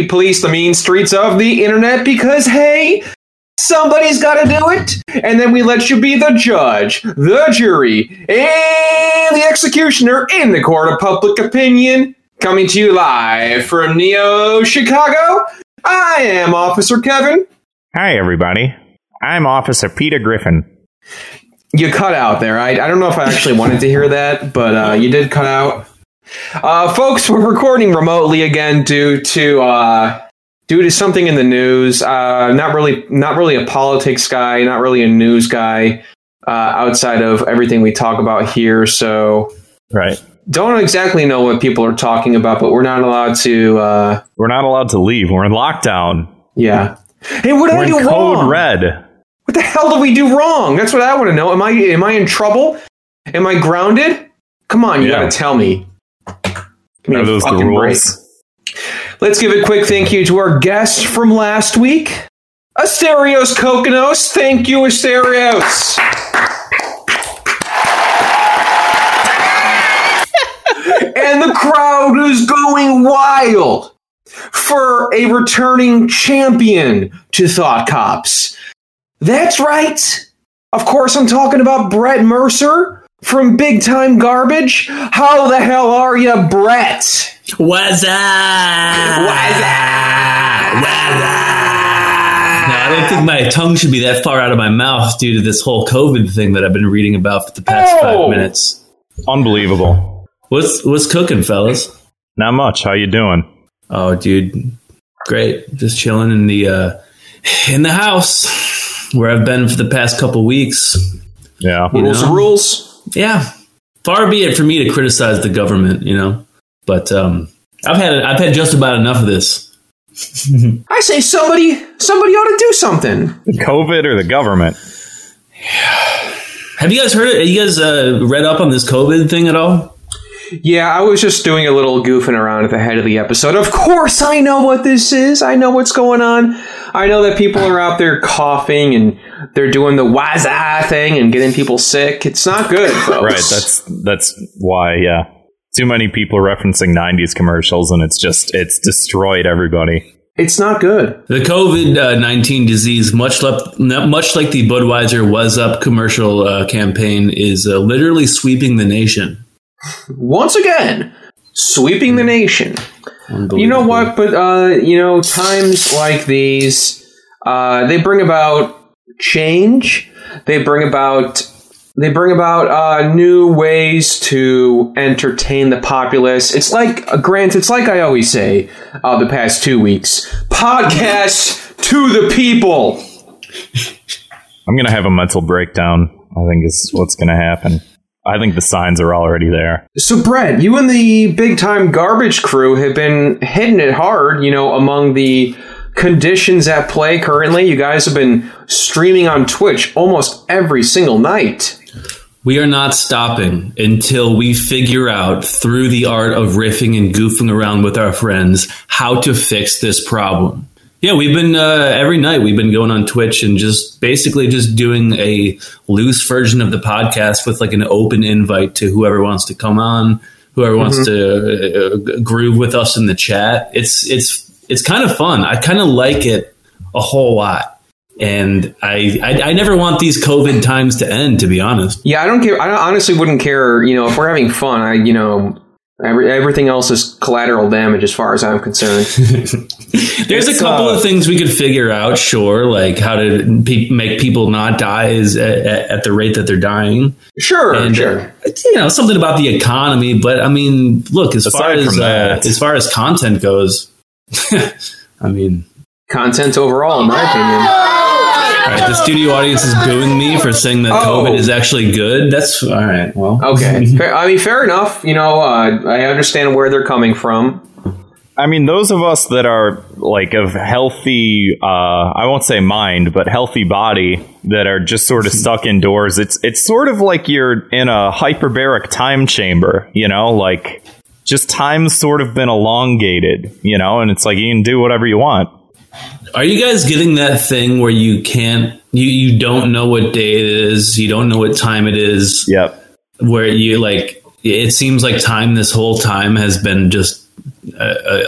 we police the mean streets of the internet because, hey, somebody's got to do it. And then we let you be the judge, the jury, and the executioner in the court of public opinion. Coming to you live from Neo Chicago, I am Officer Kevin. Hi, everybody. I'm Officer Peter Griffin. You cut out there. I, I don't know if I actually wanted to hear that, but uh, you did cut out. Uh, folks, we're recording remotely again due to uh, due to something in the news. Uh, not really, not really a politics guy, not really a news guy. Uh, outside of everything we talk about here, so Right. don't exactly know what people are talking about, but we're not allowed to. Uh, We're not allowed to leave. We're in lockdown. yeah. Hey, what did We're I in code wrong? red. What the hell did we do wrong? That's what I want to know. Am I am I in trouble? Am I grounded? Come on, you Yeah. gotta tell me. Give me Are those the rules? break. Let's give a quick thank you to our guest from last week, Asterios Kokonos. Thank you, Asterios. and the crowd is going wild for a returning champion to Thought Cops. That's right. Of course, I'm talking about Brett Mercer from Big Time Garbage. How the hell are you, Brett? What's up? What's up? What's No, I don't think my tongue should be that far out of my mouth due to this whole COVID thing that I've been reading about for the past Oh. five minutes. Unbelievable. What's what's cooking, fellas? Not much. How you doing? Oh, dude, great. Just chilling in the uh, in the house where I've been for the past couple weeks. Yeah. You Rules know? rules. Yeah, far be it for me to criticize the government, you know, but um, I've had I've had just about enough of this. I say somebody somebody ought to do something. COVID or the government? Have you guys heard? Have you guys uh, read up on this COVID thing at all? Yeah, I was just doing a little goofing around at the head of the episode. Of course, I know what this is. I know what's going on. I know that people are out there coughing and they're doing the waza thing and getting people sick. It's not good, folks. Right. That's that's why. Yeah. Too many people referencing '90s commercials, and it's just it's destroyed everybody. it's not good. The COVID nineteen disease, much like much like the Budweiser "Was Up" commercial uh, campaign, is uh, literally sweeping the nation. Once again, sweeping the nation. You know what? But uh, you know, times like these, uh, they bring about change. They bring about they bring about uh, new ways to entertain the populace. It's like, uh, Grant. It's like I always say uh, the past two weeks: podcast to the people. I'm gonna have a mental breakdown. I think is what's gonna happen. I think the signs are already there. So, Brett, you and the big time garbage crew have been hitting it hard, you know, among the conditions at play currently. You guys have been streaming on Twitch almost every single night. We are not stopping until we figure out through the art of riffing and goofing around with our friends how to fix this problem. Yeah, we've been uh, every night. We've been going on Twitch and just basically just doing a loose version of the podcast with like an open invite to whoever wants to come on, whoever wants to uh, groove with us in the chat. It's it's it's kind of fun. I kind of like it a whole lot, and I, I I never want these COVID times to end. To be honest. Yeah, I don't care. I honestly wouldn't care, you know, if we're having fun. I, you know, every, everything else is collateral damage as far as I'm concerned. There's a couple uh, of things we could figure out, sure, like how to pe- make people not die is at, at, at the rate that they're dying, Sure, and sure. uh, you know something about the economy. But I mean, look as far as from uh, as far as content goes, I mean, Content overall, in my opinion. All right, the studio audience is booing me for saying that Oh. COVID is actually good. That's all right. Well, Okay. Fair, I mean, fair enough. You know, uh, I understand where they're coming from. I mean, those of us that are like of healthy, uh, I won't say mind, but healthy body that are just sort of stuck indoors. It's it's sort of like you're in a hyperbolic time chamber, you know, like just time's sort of been elongated, you know, and it's like you can do whatever you want. Are you guys getting that thing where you can't, you, you don't know what day it is, you don't know what time it is, Yep. where you like, it seems like time this whole time has been just a,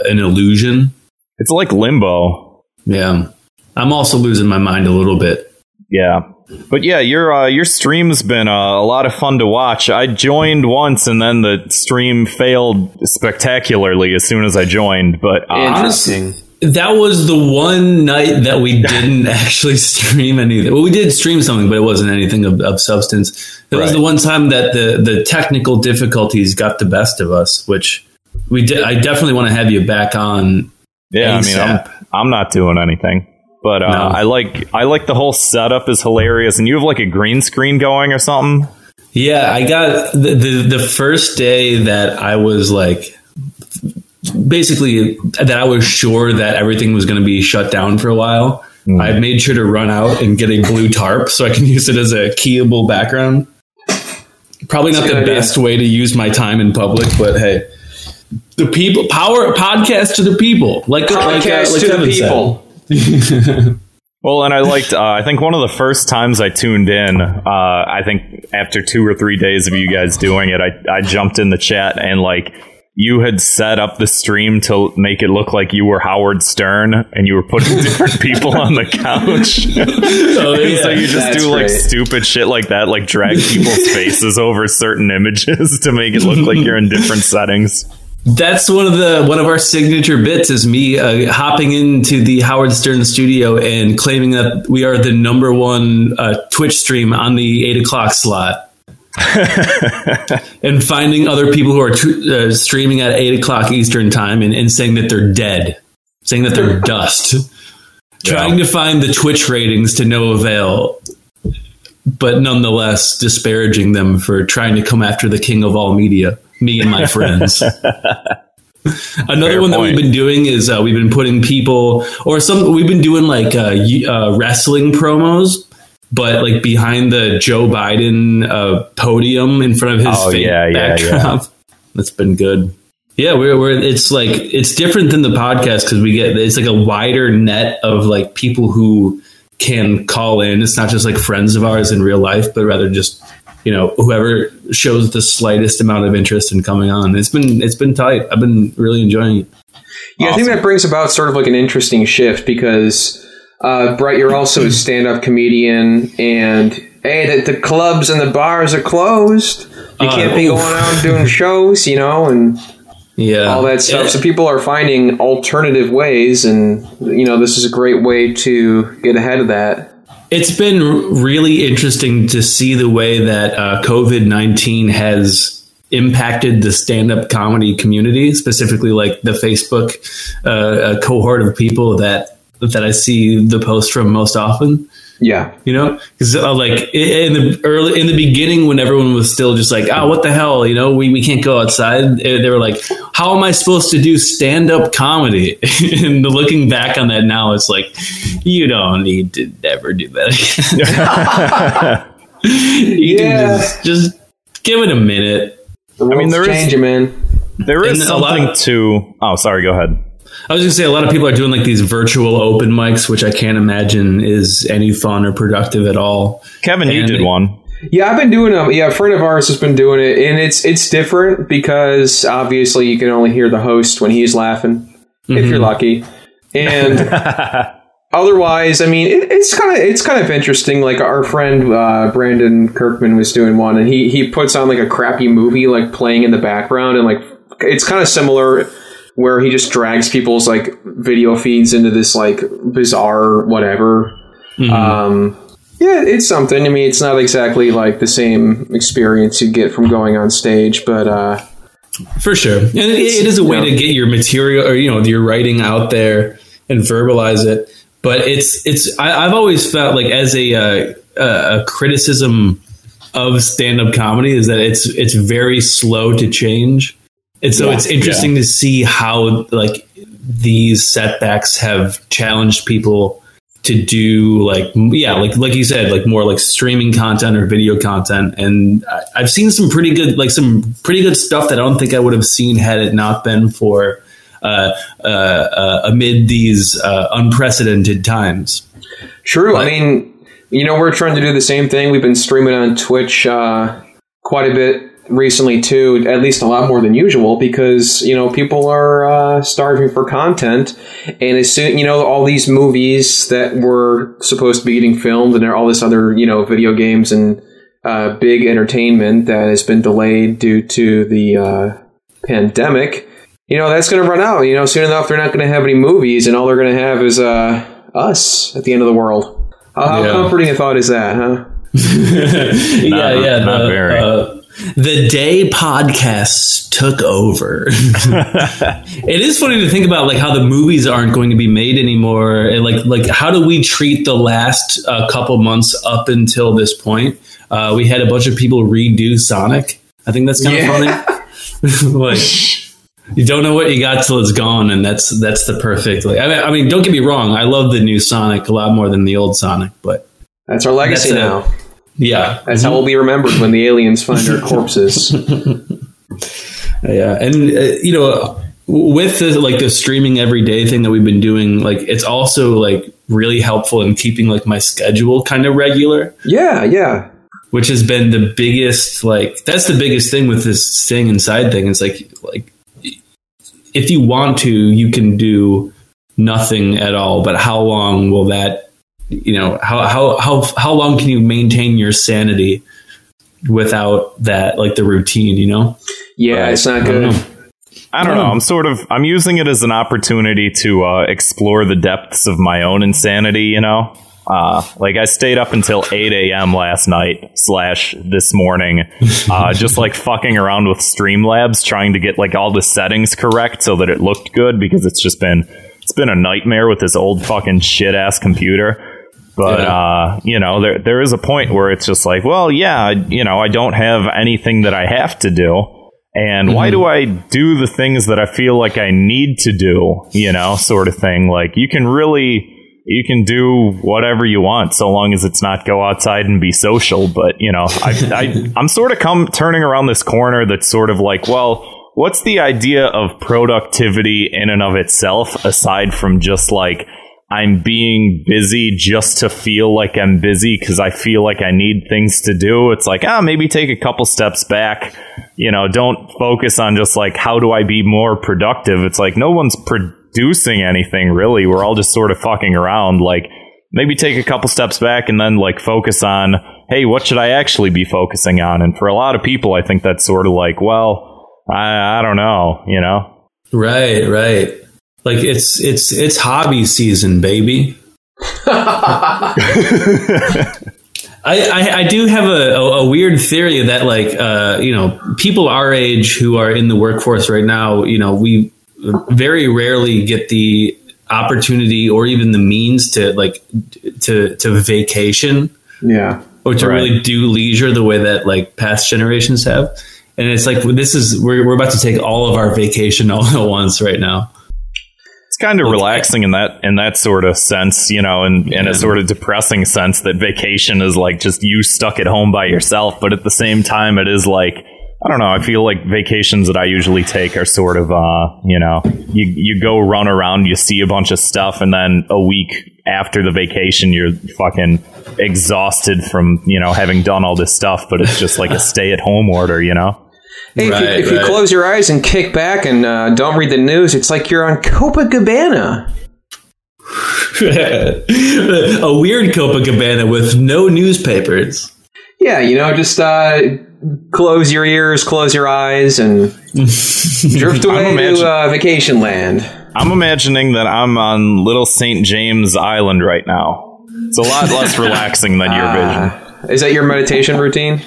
a, an illusion. It's like limbo. Yeah. I'm also losing my mind a little bit. Yeah. But yeah, your uh, your stream's been uh, a lot of fun to watch. I joined once, and then the stream failed spectacularly as soon as I joined. But uh, Interesting. That was the one night that we didn't actually stream anything. Well, we did stream something, but it wasn't anything of, of substance. It was the one time that the, the technical difficulties got the best of us, which we did. I definitely want to have you back on. yeah, I mean, I'm, I'm not doing anything. But uh, No. I like I like the whole setup is hilarious, and you have like a green screen going or something. Yeah, I got the, the the first day that I was like basically that I was sure that everything was going to be shut down for a while. I made sure to run out and get a blue tarp so I can use it as a keyable background. Probably not the best way to use my time in public, but hey, the people power podcast to the people, like like, uh, Podcast like to the Kevin said. people. Well, and I liked. Uh, I think one of the first times I tuned in, uh, I think after two or three days of you guys doing it, I I jumped in the chat and like you had set up the stream to make it look like you were Howard Stern and you were putting different people on the couch. Oh, And so you just do like stupid shit like that, like drag people's faces over certain images to make it look like you're in different settings. That's one of the one of our signature bits is me uh, hopping into the Howard Stern studio and claiming that we are the number one uh, Twitch stream on the eight o'clock slot, and finding other people who are uh, streaming at eight o'clock Eastern time and, and saying that they're dead, saying that they're dust, trying to find the Twitch ratings to no avail. But nonetheless, disparaging them for trying to come after the king of all media, me and my friends. Another Fair one that point. we've been doing is uh, we've been putting people, or some we've been doing like uh, uh, wrestling promos, but like behind the Joe Biden uh, podium in front of his Oh, fake yeah, yeah, backdrop. That's been good. Yeah, we're, we're it's like it's different than the podcast because we get it's like a wider net of like people who can call in. It's not just like friends of ours in real life, but rather just you know whoever shows the slightest amount of interest in coming on. It's been it's been tight. I've been really enjoying it. Yeah, I think that brings about sort of like an interesting shift because, uh, Brett, you're also a stand up comedian, and hey, the, the clubs and the bars are closed. You Uh, can't be oof. going out doing shows, you know, and Yeah, all that stuff. Yeah. So people are finding alternative ways, and, you know, this is a great way to get ahead of that. It's been really interesting to see the way that uh, COVID 19 has impacted the stand up comedy community, specifically like the Facebook uh, uh, cohort of people that that I see the post from most often. Yeah. You know, because uh, like in the early in the beginning, when everyone was still just like, "Oh, what the hell?" You know, we, we can't go outside. They were like, "How am I supposed to do stand up comedy?" and looking back on that now, it's like, you don't need to ever do that again. you Yeah. can just just give it a minute. The mean, there is- changing, man. There is And lot something of- to. Oh, sorry. Go ahead. I was gonna say a lot of people are doing like these virtual open mics, which I can't imagine is any fun or productive at all. Kevin, you did one. Yeah, I've been doing them. Yeah, a friend of ours has been doing it, and it's it's different because obviously you can only hear the host when he's laughing, if you're lucky, and otherwise, I mean, it, it's kind of it's kind of interesting. Like our friend uh, Brandon Kirkman was doing one, and he he puts on like a crappy movie like playing in the background, and like it's kind of similar where he just drags people's like video feeds into this like bizarre whatever. Um, yeah, it's something. I mean, it's not exactly like the same experience you get from going on stage, but uh, For sure. And it, it is a way Yeah. to get your material or, you know, your writing out there and verbalize it. But it's, it's, I, I've always felt like as a, uh, a, a criticism of stand up comedy is that it's, it's very slow to change. And so Yeah. it's interesting to see how like these setbacks have challenged people to do like yeah like like you said like more like streaming content or video content and i've seen some pretty good like some pretty good stuff that i don't think i would have seen had it not been for uh, uh, uh, amid these uh, unprecedented times true. I mean, you know, we're trying to do the same thing. We've been streaming on Twitch uh, quite a bit recently too, at least a lot more than usual, because you know people are uh, starving for content, and as soon you know all these movies that were supposed to be getting filmed, and all this other you know video games and uh, big entertainment that has been delayed due to the uh, pandemic. You know that's going to run out. You know soon enough they're not going to have any movies, and all they're going to have is uh, us at the end of the world. How, how Yeah. comforting a thought is that, huh? yeah, Not- yeah. not the, very. uh, the day podcasts took over. it is funny to think about like how the movies aren't going to be made anymore, and like like how do we treat the last uh, couple months up until this point? Uh, we had a bunch of people redo Sonic. I think that's kind of Yeah. funny. like you don't know what you got till it's gone, and that's that's the perfect. Like I mean, I mean, don't get me wrong. I love the new Sonic a lot more than the old Sonic, but That's our legacy That's a- now. Yeah, That's how we'll be remembered when the aliens find our corpses. Yeah, and uh, you know, with the like the streaming everyday thing that we've been doing, like it's also like really helpful in keeping like my schedule kind of regular, yeah, yeah. which has been the biggest like that's the biggest thing with this staying inside thing. It's like like if you want to, you can do nothing at all, but how long will that you know how how how how long can you maintain your sanity without that like the routine, you know? Yeah, it's not I don't good. know. I don't know. I'm sort of I'm using it as an opportunity to uh, explore the depths of my own insanity. You know, uh, like I stayed up until 8 a.m. last night slash this morning, uh, just like fucking around with Streamlabs, trying to get like all the settings correct so that it looked good because it's just been it's been a nightmare with this old fucking shit ass computer. But Yeah. uh, you know, there there is a point where it's just like, well, yeah, you know, I don't have anything that I have to do. And why do I do the things that I feel like I need to do, you know, sort of thing? Like you can really you can do whatever you want so long as it's not go outside and be social, but you know, I, I I'm sort of come turning around this corner that's sort of like, well, what's the idea of productivity in and of itself aside from just like I'm being busy just to feel like I'm busy because I feel like I need things to do. It's like, ah, maybe take a couple steps back. You know, don't focus on just like, how do I be more productive? It's like, no one's producing anything really. We're all just sort of fucking around. Like, maybe take a couple steps back and then like focus on, hey, what should I actually be focusing on? And for a lot of people, I think that's sort of like, well, I, I don't know, you know? Right, right. Like it's it's it's hobby season, baby. I, I, I do have a, a, a weird theory that like uh, you know people our age who are in the workforce right now you know we very rarely get the opportunity or even the means to like to to vacation Yeah. or to Right. really do leisure the way that like past generations have and it's like this is we're, we're about to take all of our vacation all at once right now kind of relaxing in that in that sort of sense, you know, and in Yeah. a sort of depressing sense that vacation is like just you stuck at home by yourself. But at the same time, it is like I don't know. I feel like vacations that I usually take are sort of, uh, you know, you you go run around, you see a bunch of stuff, and then a week after the vacation, you're fucking exhausted from you know having done all this stuff. But it's just like a stay at home order, you know. Hey, if, you, Right, you close your eyes and kick back and uh, don't read the news, it's like you're on Copacabana. a weird Copacabana with no newspapers. Yeah, you know, just uh, close your ears, close your eyes, and drift away imagine- to uh, vacation land. I'm imagining that I'm on Little St. James Island right now. It's a lot less relaxing than your vision. Uh, is that your meditation routine?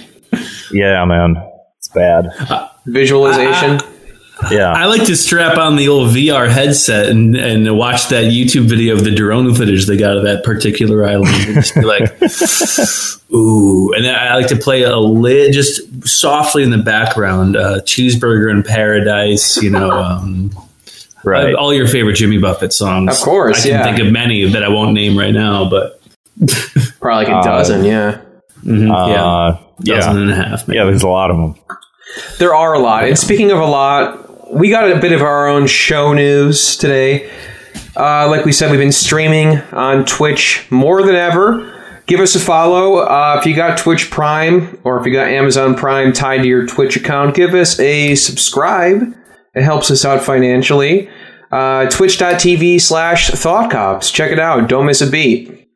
Yeah, man. It's bad. Visualization? Yeah. I like to strap on the old VR headset and, and watch that YouTube video of the drone footage they got of that particular island. And just be like, ooh. And then I like to play a lid just softly in the background, uh, cheeseburger in paradise, you know, um, right. all your favorite Jimmy Buffett songs. Of course, I can yeah. think of many that I won't name right now, but Probably like a dozen, yeah. mhm, Uh, yeah, dozen yeah. and a half. Maybe. Yeah, there's a lot of them. There are a lot. And speaking of a lot, we got a bit of our own show news today. Uh, like we said, we've been streaming on Twitch more than ever. give us a follow. Uh, if you got Twitch Prime or if you got Amazon Prime tied to your Twitch account, give us a subscribe. It helps us out financially. Uh, Twitch.tv slash Thought Cops. Check it out. Don't miss a beat.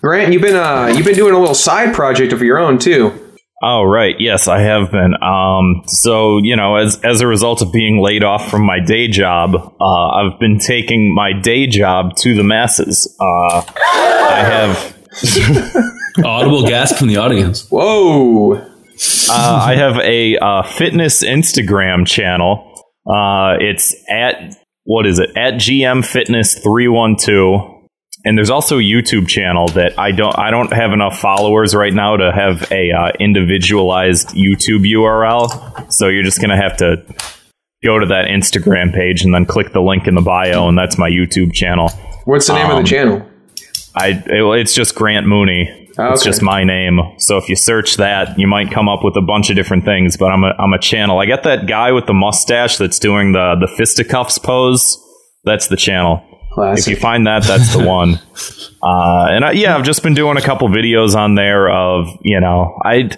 Grant, you've been uh, you've been doing a little side project of your own too. Oh right, yes, I have been. Um, so you know, as as a result of being laid off from my day job, uh, I've been taking my day job to the masses. Uh, I have Audible gasp from the audience. Whoa! uh, I have a uh, fitness Instagram channel. Uh, it's at what is it? At GM Fitness three one two. And there's also a YouTube channel that I don't I don't have enough followers right now to have a uh, individualized YouTube URL. So you're just gonna have to go to that Instagram page and then click the link in the bio, and that's my YouTube channel. What's the name of Um, the channel? I it, it's just Grant Mooney. Oh, It's just my name. So if you search that, you might come up with a bunch of different things. But I'm a I'm a channel. I got that guy with the mustache that's doing the the fisticuffs pose. That's the channel. If you find that, that's the one. Uh, and I, yeah, I've just been doing a couple videos on there of you know I.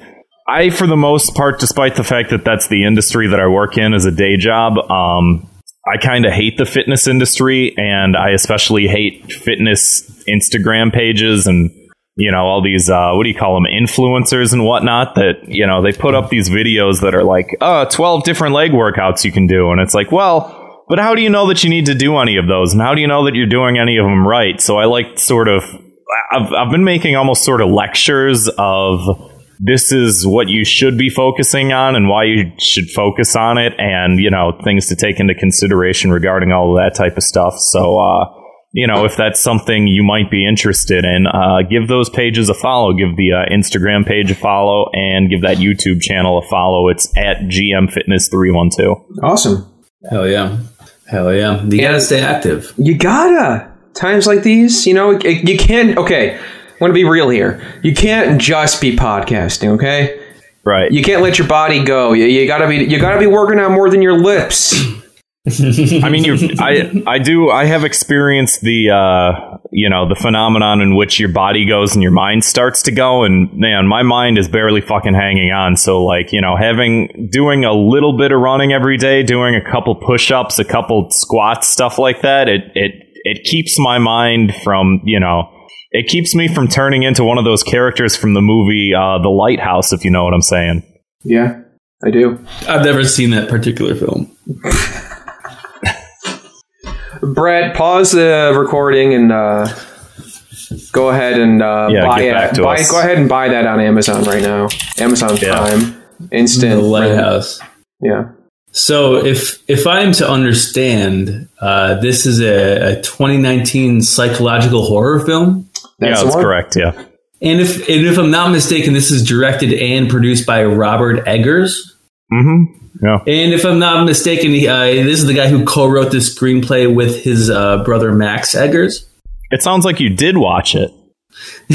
I, for the most part, despite the fact that that's the industry that I work in as a day job, um, I kind of hate the fitness industry, and I especially hate fitness Instagram pages and you know all these uh, what do you call them influencers and whatnot that you know they put up these videos that are like uh 12 different leg workouts you can do and it's like well but how do you know that you need to do any of those? And how do you know that you're doing any of them right? So i like sort of i've, I've been making almost sort of lectures of this is what you should be focusing on and why you should focus on it and you know things to take into consideration regarding all of that type of stuff. So uh you know if that's something you might be interested in uh give those pages a follow. Give the uh, instagram page a follow and give that youtube channel a follow. It's at gm fitness 312 Awesome. Hell yeah. Hell yeah. You gotta stay active. You gotta. Times like these, you know, it- you can't. Okay, I want to be real here. You can't just be podcasting. Okay, right you can't let your body go. You, you gotta be. You gotta be working on more than your lips. I mean, you I, I do. I have experienced the, uh, you know, the phenomenon in which your body goes and your mind starts to go, and man, my mind is barely fucking hanging on. So, like, you know, having doing a little bit of running every day, doing a couple push-ups, a couple squats, stuff like that, it it it keeps my mind from, you know. It keeps me from turning into one of those characters from the movie uh, The Lighthouse, if you know what I'm saying. Yeah, I do. I've never seen that particular film. Brett, pause the recording and uh, go ahead and uh, Yeah, buy it. buy, us. Go ahead and buy that on Amazon right now. Amazon Yeah. Prime, instant. The Lighthouse. Yeah. So if if I am to understand, uh, this is a, a 2019 psychological horror film, That's yeah, that's correct. Yeah. and if and if I'm not mistaken, this is directed and produced by Robert Eggers. Mm-hmm. Yeah. And if I'm not mistaken, he, uh, this is the guy who co-wrote this screenplay with his uh, brother Max Eggers. It sounds like you did watch it.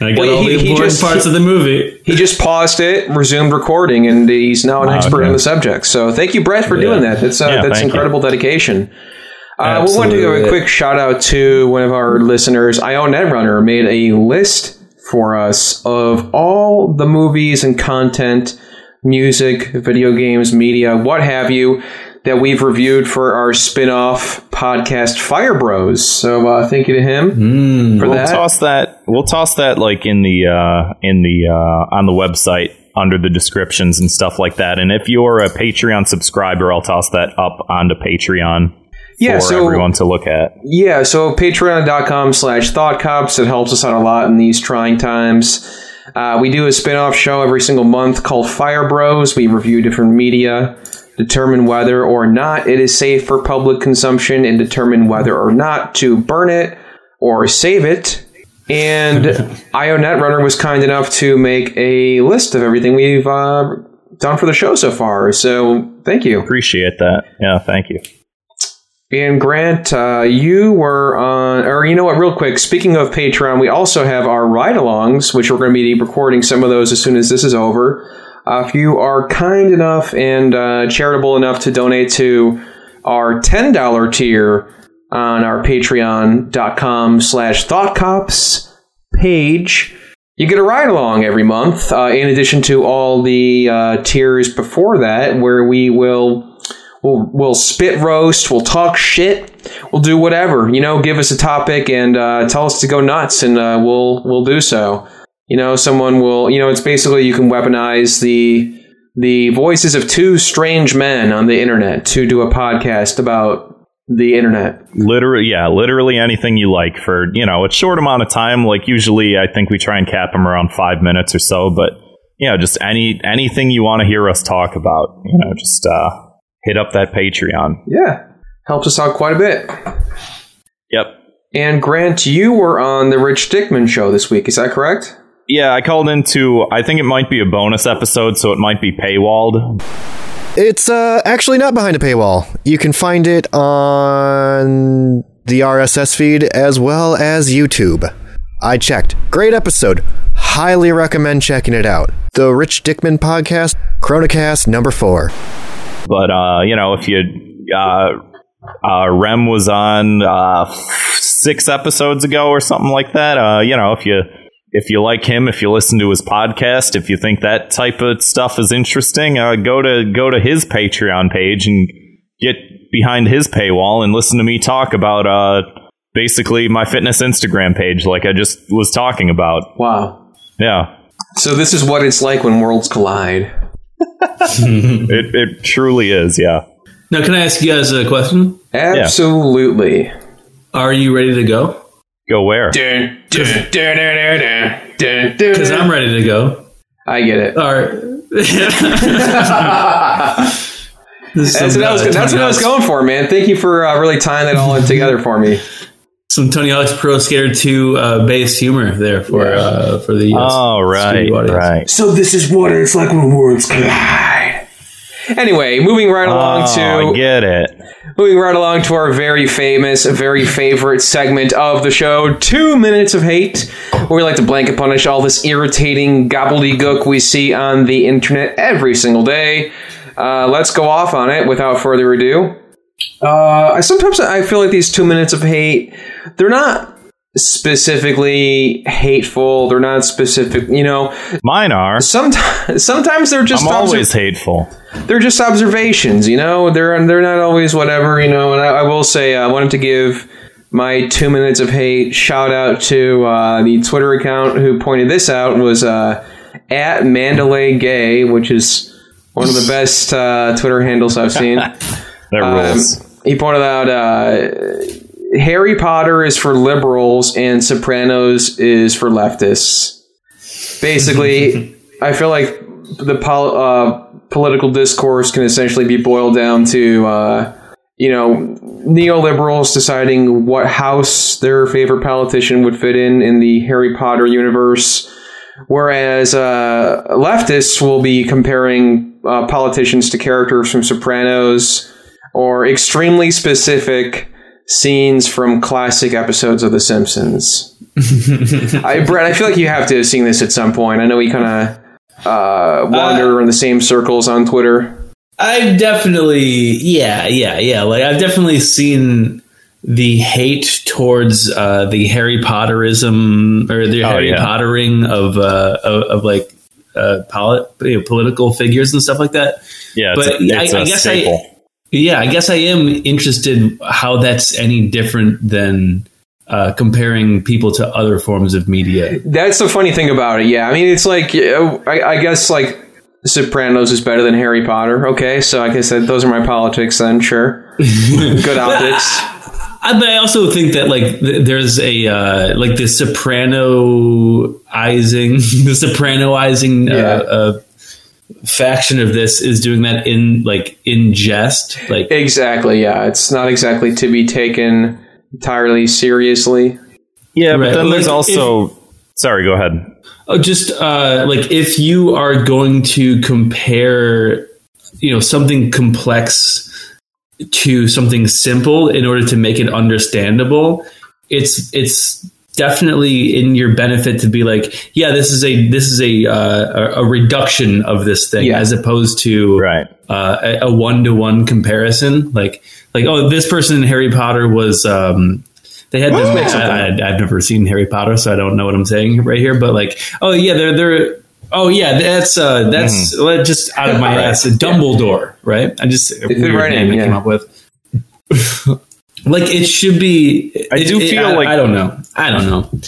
I got Well, all he- the important just- parts of the movie. He just paused it, resumed recording, and he's now an Oh, expert okay. on the subject. So thank you, Brett, for Yeah. doing that. That's uh, Yeah, that's thank you. incredible dedication. Uh, we want to give a quick shout out to one of our listeners. IO Netrunner made a list for us of all the movies and content, music, video games, media, what have you, that we've reviewed for our spin-off podcast Fire Bros. So uh, thank you to him Mm. for We'll that. toss that. We'll toss that like in the uh, in the uh, on the website under the descriptions and stuff like that. And if you're a Patreon subscriber, I'll toss that up onto Patreon yeah, for so everyone to look at. Yeah, so patreon.com slash thoughtcops. It helps us out a lot in these trying times. Uh, we do a spin off show every single month called Fire Bros. We review different media, determine whether or not it is safe for public consumption, and determine whether or not to burn it or save it. And IO Netrunner was kind enough to make a list of everything we've uh, done for the show so far. So thank you. Appreciate that. Yeah, thank you. And Grant, uh, you were on, or you know what, real quick, speaking of Patreon, we also have our ride alongs, which we're going to be recording some of those as soon as this is over. Uh, if you are kind enough and uh, charitable enough to donate to our $10 tier on our patreon.com slash thoughtcops page, you get a ride along every month. Uh, in addition to all the uh, tiers before that, where we will we'll we'll spit roast, we'll talk shit, we'll do whatever. You know, give us a topic and uh, tell us to go nuts, and uh, we'll we'll do so. You know, someone will. You know, it's basically you can weaponize the the voices of two strange men on the internet to do a podcast about the internet. Literally, yeah, literally anything you like for you know a short amount of time. Like usually, I think we try and cap them around five minutes or so. But you know, just any anything you want to hear us talk about, you know, just uh, hit up that Patreon. Yeah, helps us out quite a bit. Yep. And Grant, you were on the Rich Dickman show this week. Is that correct? Yeah, I called into. I think it might be a bonus episode, so it might be paywalled. It's uh, actually not behind a paywall. You can find it on the RSS feed as well as YouTube. I checked. Great episode. Highly recommend checking it out. The Rich Dickman podcast, Chronocast number four. But uh, you know, if you uh, uh, Rem was on uh, six episodes ago or something like that. Uh, you know, if you if you like him, if you listen to his podcast, if you think that type of stuff is interesting, uh, go to go to his Patreon page and get behind his paywall and listen to me talk about uh, basically my fitness Instagram page, like I just was talking about. Wow. Yeah. So this is what it's like when worlds collide. it, it truly is, yeah. Now, can I ask you guys a question? Absolutely. Are you ready to go? Go where? Because I'm ready to go. I get it. All right. That's what, I was, that's what I was going for, man. Thank you for uh, really tying that all in together for me. Some Tony Hawk's Pro Skater 2 uh, base humor there for uh, for the uh, Oh, right, right. So this is what it's like when worlds collide. Anyway, moving right along Oh, to I get it. Moving right along to our very famous, very favorite segment of the show, Two Minutes of Hate, where we like to blanket punish all this irritating gobbledygook we see on the internet every single day. Uh, let's go off on it without further ado. Uh, I sometimes I feel like these two minutes of hate, they're not specifically hateful. They're not specific, you know. Mine are. Sometimes, sometimes they're just I'm obser- always hateful. they're just observations, you know. They're they're not always whatever, you know. And I, I will say, uh, I wanted to give my two minutes of hate shout out to uh, the Twitter account who pointed this out was uh, at Mandalay Gay, which is one of the best uh, Twitter handles I've seen. That Um, he pointed out uh, Harry Potter is for liberals and Sopranos is for leftists. Basically, I feel like the pol- uh, political discourse can essentially be boiled down to, uh, you know, neoliberals deciding what house their favorite politician would fit in in the Harry Potter universe, whereas uh, leftists will be comparing uh, politicians to characters from Sopranos or extremely specific scenes from classic episodes of The Simpsons. I, Brett, I feel like you have to have seen this at some point. I know we kind of uh, wander in the same circles on Twitter. I've definitely, yeah, yeah, yeah. Like I've definitely seen the hate towards uh, the Harry Potterism or the Oh, Harry yeah. Pottering of uh, of, of like uh, polit- you know, political figures and stuff like that. Yeah, it's, but a, it's I- a I guess I- staple. Yeah, I guess I am interested how that's any different than uh, comparing people to other forms of media. That's the funny thing about it. Yeah, I mean, it's like I, I guess like Sopranos is better than Harry Potter. Okay, so I guess that those are my politics then. Sure, good optics. I, but I also think that like th- there's a uh, like the sopranoizing, the sopranoizing uh, Yeah. uh, faction of this is doing that in like in jest. Like Exactly. Yeah, it's not exactly to be taken entirely seriously. Yeah, Right, but then like, there's also. sorry, go ahead. oh, just uh, like if you are going to compare, you know, something complex to something simple in order to make it understandable, it's it's definitely in your benefit to be like, yeah, this is a this is a uh, a a reduction of this thing Yeah. as opposed to Right. uh, a one to one comparison. Like like oh, this person in Harry Potter was um, They had this. I, I, I've never seen Harry Potter, so I don't know what I'm saying right here. But like, oh yeah, they're they're. Oh yeah, that's uh, that's uh, just out of my Right. ass. Dumbledore, right? I just a weird right name name, I came up with. like it should be. I it- do it- feel I, like- I don't know. I don't know.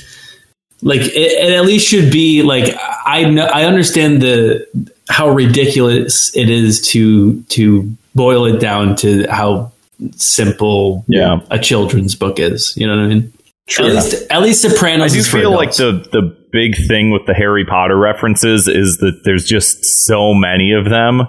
Like it, it at least should be like I know I understand the how ridiculous it is to to boil it down to how simple Yeah. a children's book is. You know what I mean? True At enough. least, at least Sopranos. I do feel like the the big thing with the Harry Potter references is that there's just so many of them,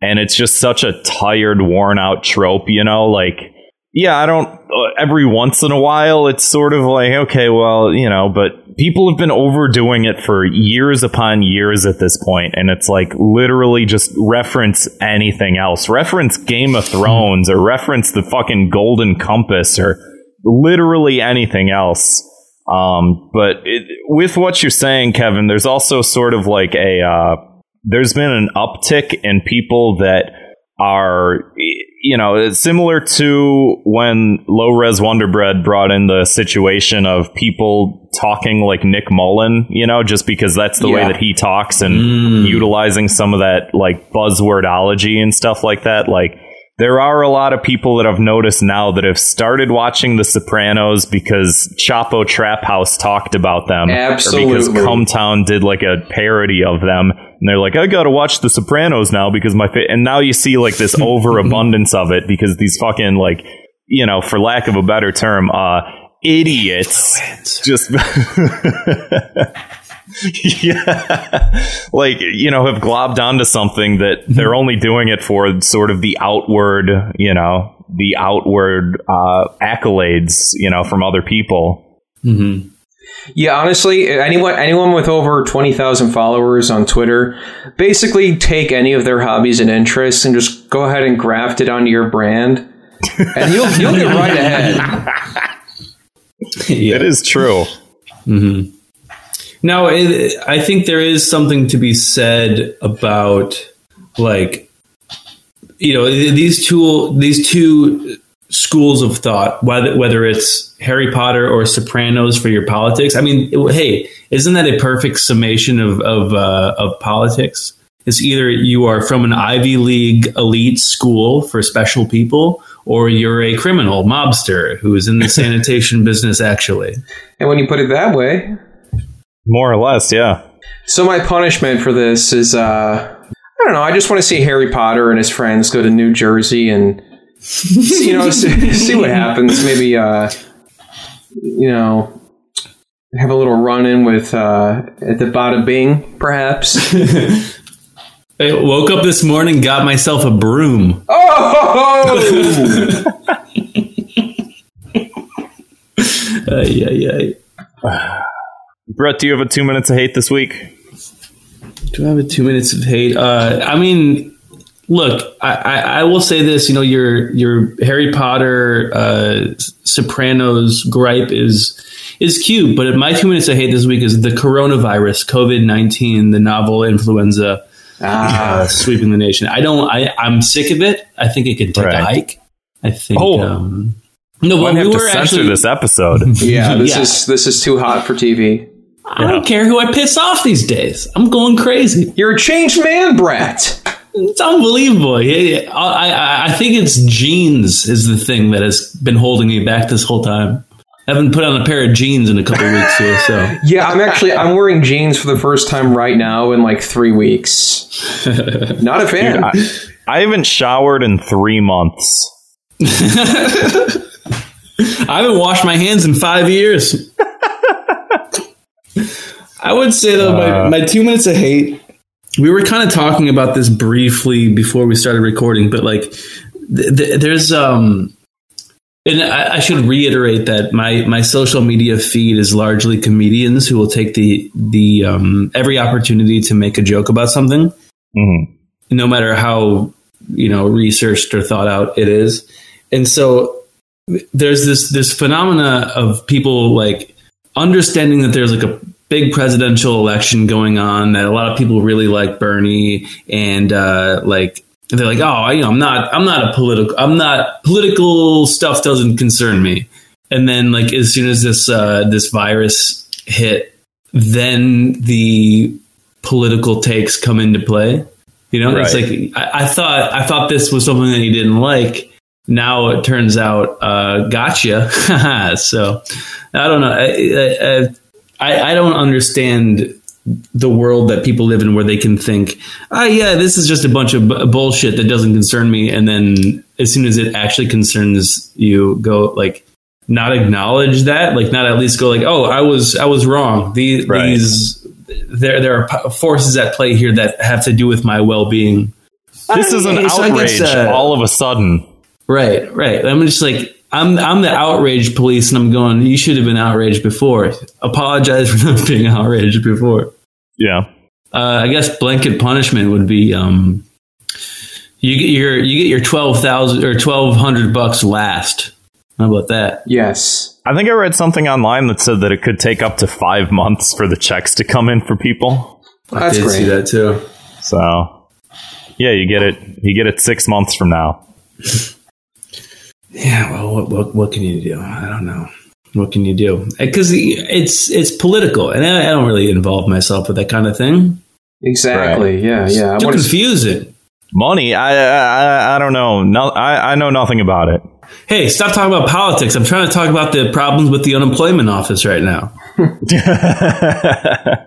and it's just such a tired, worn out trope. You know, like yeah, I don't. Uh, every once in a while, it's sort of like okay, well, you know, but people have been overdoing it for years upon years at this point, and it's like literally just reference anything else, reference Game of Thrones, or reference the fucking Golden Compass, or literally anything else. Um, but it, with what you're saying, Kevin, there's also sort of like a uh, there's been an uptick in people that are you know it's similar to when low res wonderbread brought in the situation of people talking like nick mullen you know just because that's the way that he talks and mm. utilizing some of that like buzzwordology and stuff like that like there are a lot of people that I've noticed now that have started watching The Sopranos because Chapo Trap House talked about them. Or because Absolutely. Cum Town did like a parody of them. And they're like, I gotta watch The Sopranos now because my fa-. And now you see like this overabundance of it because these fucking like, you know, for lack of a better term, uh, idiots just yeah. Like you know have globbed onto something that they're only doing it for sort of the outward you know the outward uh, accolades you know from other people Yeah, honestly, anyone anyone with over twenty thousand followers on Twitter, basically take any of their hobbies and interests and just go ahead and graft it onto your brand, and you'll you'll get right ahead. yeah. it is true mm-hmm. Now, it, I think there is something to be said about like you know these two these two schools of thought, whether whether it's Harry Potter or Sopranos for your politics. I mean, it- hey, isn't that a perfect summation of of uh, of politics? It's either you are from an Ivy League elite school for special people, or you're a criminal mobster who is in the sanitation business. Actually, And when you put it that way, more or less yeah so my punishment for this is uh, I don't know. I just want to see Harry Potter and his friends go to New Jersey and you know see, see what happens. Maybe uh, you know. Have a little run in with uh, at the Bada Bing, perhaps. I woke up this morning, got myself a broom. Oh! Uh, yeah, yeah. brett do you have a two minutes of hate this week Do I have a two minutes of hate? Uh, I mean, look, I, I, I will say this. You know, your your Harry Potter uh, Sopranos gripe is is cute, but my two minutes I hate this week is the coronavirus, COVID nineteen, the novel influenza ah, uh, sweeping the nation. I don't. I I'm sick of it. I think it can take a hike. I think. Oh. Um, no, i but have we to were censor actually. this episode yeah, this Yeah. is this is too hot for TV. I don't care who I piss off these days. I'm going crazy. You're a changed man, Brett. It's unbelievable. Yeah, yeah. I, I, I think it's jeans is the thing that has been holding me back this whole time. I haven't put on a pair of jeans in a couple weeks here, so Yeah, I'm actually I'm wearing jeans for the first time right now in like three weeks. Not a fan. I, I haven't showered in three months I haven't washed my hands in five years. I would say though, my, uh. my two minutes of hate. We were kind of talking about this briefly before we started recording, but like, th- th- there's um, and I, I should reiterate that my my social media feed is largely comedians who will take the the um, every opportunity to make a joke about something Mhm. no matter how you know researched or thought out it is and so there's this this phenomena of people like understanding that there's like a big presidential election going on that a lot of people really like Bernie and uh, like they're like oh I, you know I'm not I'm not a political I'm not political stuff doesn't concern me and then like as soon as this uh, this virus hit, then the political takes come into play. You know, it's like I, I thought I thought this was something that he didn't like. Now it turns out, uh, gotcha. so I don't know. I, I, I, I don't understand the world that people live in where they can think, oh yeah, this is just a bunch of b- bullshit that doesn't concern me, and then as soon as it actually concerns you, go like not acknowledge that, like not at least go like, oh, I was I was wrong. The, Right. These there there are forces at play here that have to do with my well being. This is an So outrage guess, uh, all of a sudden. Right, right. I'm just like I'm I'm the outraged police, and I'm going. You should have been outraged before. Apologize for not being outraged before. Yeah. Uh, I guess blanket punishment would be um, you get your you get your twelve thousand or twelve hundred bucks last. How about that? Yes. I think I read something online that said that it could take up to five months for the checks to come in for people. That's Did see that too. So, yeah, you get it. You get it six months from now. Yeah. Well, what what, what can you do? I don't know. What can you do? Because it's it's political, and I, I don't really involve myself with that kind of thing. Exactly. Yeah. Yeah. Too What is- confusing. Money, I, I, I don't know. No, I, I know nothing about it. Hey, stop talking about politics. I'm trying to talk about the problems with the unemployment office right now.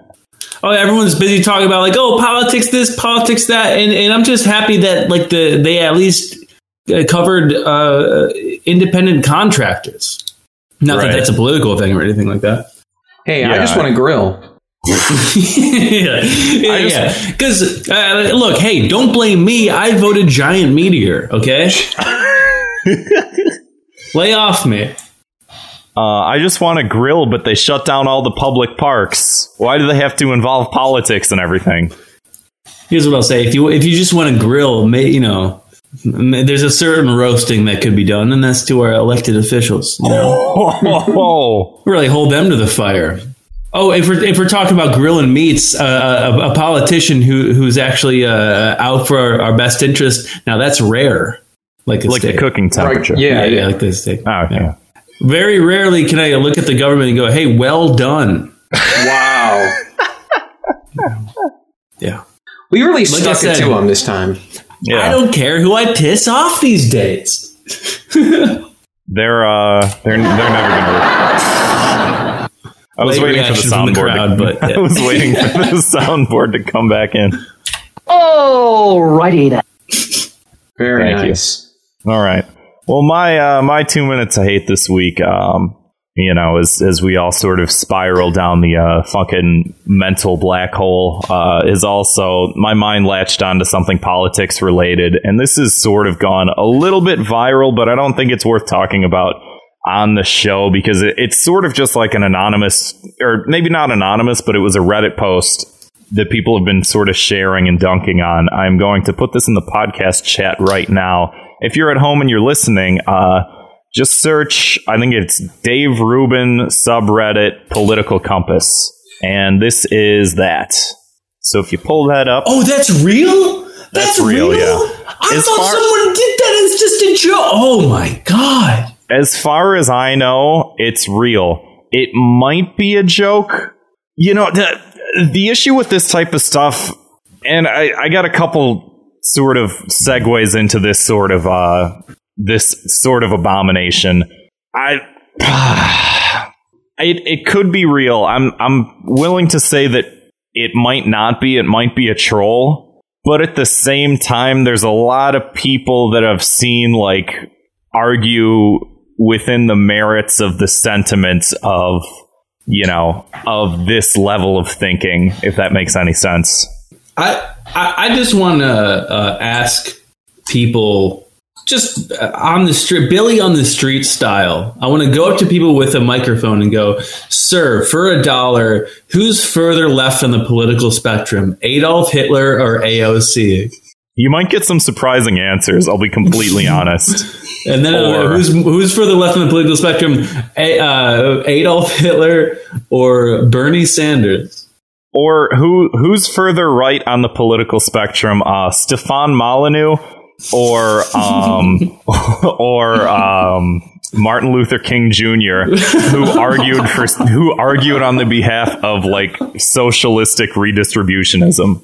Oh, everyone's busy talking about like, oh, politics this, politics that, and, and I'm just happy that like the they at least uh, covered uh, independent contractors. Not Right. that that's a political thing or anything like that. hey, I just want to grill. yeah, yeah, just- yeah. Because uh, look, hey, don't blame me. I voted Giant Meteor. Okay, lay off me. Uh, I just want to grill, but they shut down all the public parks. Why do they have to involve politics and everything? Here's what I'll say: if you if you just want to grill, may, you know, m- there's a certain roasting that could be done, and that's to our elected officials. You know, Oh, really hold them to the fire. Oh, if we're if we're talking about grilling meats, uh, a, a politician who who's actually uh, out for our, our best interest. Now that's rare, like a like the cooking temperature. Yeah. Yeah, yeah, like this steak. Oh, yeah. Very rarely can I look at the government and go, "Hey, well done." Wow. Yeah, We really I stuck said- it to him this time. Yeah. I don't care who I piss off these days. They're uh they're they're never gonna. I was Late waiting for the reaction from the soundboard. crowd, to, but, yeah. I was waiting for the soundboard to come back in. Alrighty then. Very Thank you. nice. All right. Well, my uh, my two minutes I hate this week. Um, you know, as as we all sort of spiral down the uh, fucking mental black hole, uh, is also my mind latched onto something politics related, and this has sort of gone a little bit viral, but I don't think it's worth talking about on the show because it, it's sort of just like an anonymous, or maybe not anonymous, but it was a Reddit post that people have been sort of sharing and dunking on. I'm going to put this in the podcast chat right now. If you're at home and you're listening, uh, just search, I think it's Dave Rubin subreddit political compass. And this is that. So if you pull that up, Oh, that's real? That's real, yeah. I As thought far- someone did that. It's just a joke. Oh my god. as far as I know, it's real. It might be a joke. You know, the, the issue with this type of stuff, and I, I got a couple sort of segues into this sort of uh this sort of abomination. I it it could be real. I'm I'm willing to say that it might not be. It might be a troll. But at the same time, there's a lot of people that have seen like argue within the merits of the sentiments of you know of this level of thinking if that makes any sense I I, I just want to uh, ask people just uh, on the street, Billy on the street style. I want to go up to people with a microphone and go, "Sir, for a dollar, who's further left on the political spectrum, Adolf Hitler or AOC?" you might get some surprising answers i'll be completely honest And then uh, who's who's further left on the political spectrum, A, uh, Adolf Hitler or Bernie Sanders? or who who's further right on the political spectrum uh stefan molyneux or um, or um, Martin Luther King Jr., who argued for who argued on the behalf of like socialistic redistributionism.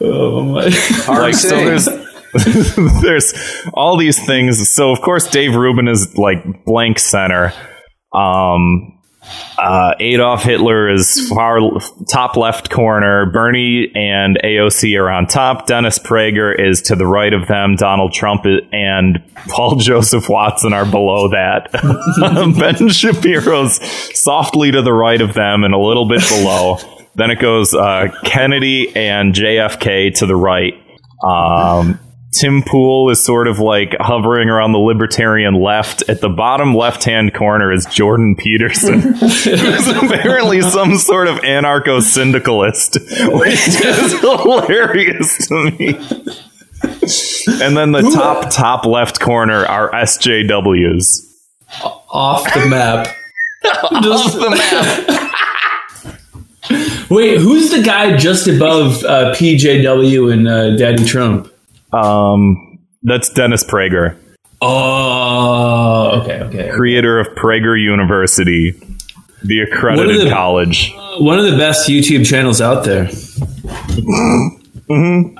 Oh my! Like so, there's there's all these things. So of course, Dave Rubin is like blank center. Um, uh, Adolf Hitler is far top left corner. Bernie and AOC are on top. Dennis Prager is to the right of them. Donald Trump and Paul Joseph Watson are below that. ben Shapiro's softly to the right of them and a little bit below. Then it goes uh, Kennedy and JFK to the right. Um, Tim Pool is sort of like hovering around the libertarian left. At the bottom left hand corner is Jordan Peterson, who's apparently some sort of anarcho syndicalist, which is hilarious to me. And then the top, top left corner are SJWs. Off the map. Off the map. Wait, who's the guy just above uh, PJW and uh, Daddy Trump? Um, that's Dennis Prager, Oh, okay, okay. creator of Prager University, the accredited are the- college. One of the best YouTube channels out there. Hmm.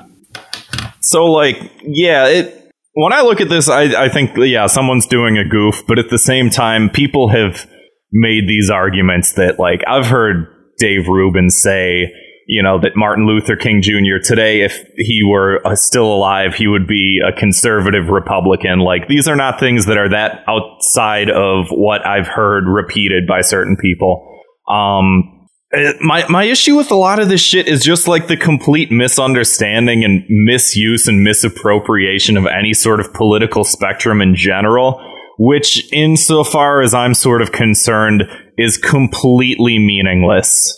So like, yeah, it when I look at this, I, I think yeah, someone's doing a goof, but at the same time, people have made these arguments that like I've heard Dave Rubin say, you know, that Martin Luther King Jr. today, if he were uh, still alive, he would be a conservative Republican. Like these are not things that are that outside of what I've heard repeated by certain people. Um, uh, my my issue with a lot of this shit is just like the complete misunderstanding and misuse and misappropriation of any sort of political spectrum in general, which insofar as I'm sort of concerned is completely meaningless.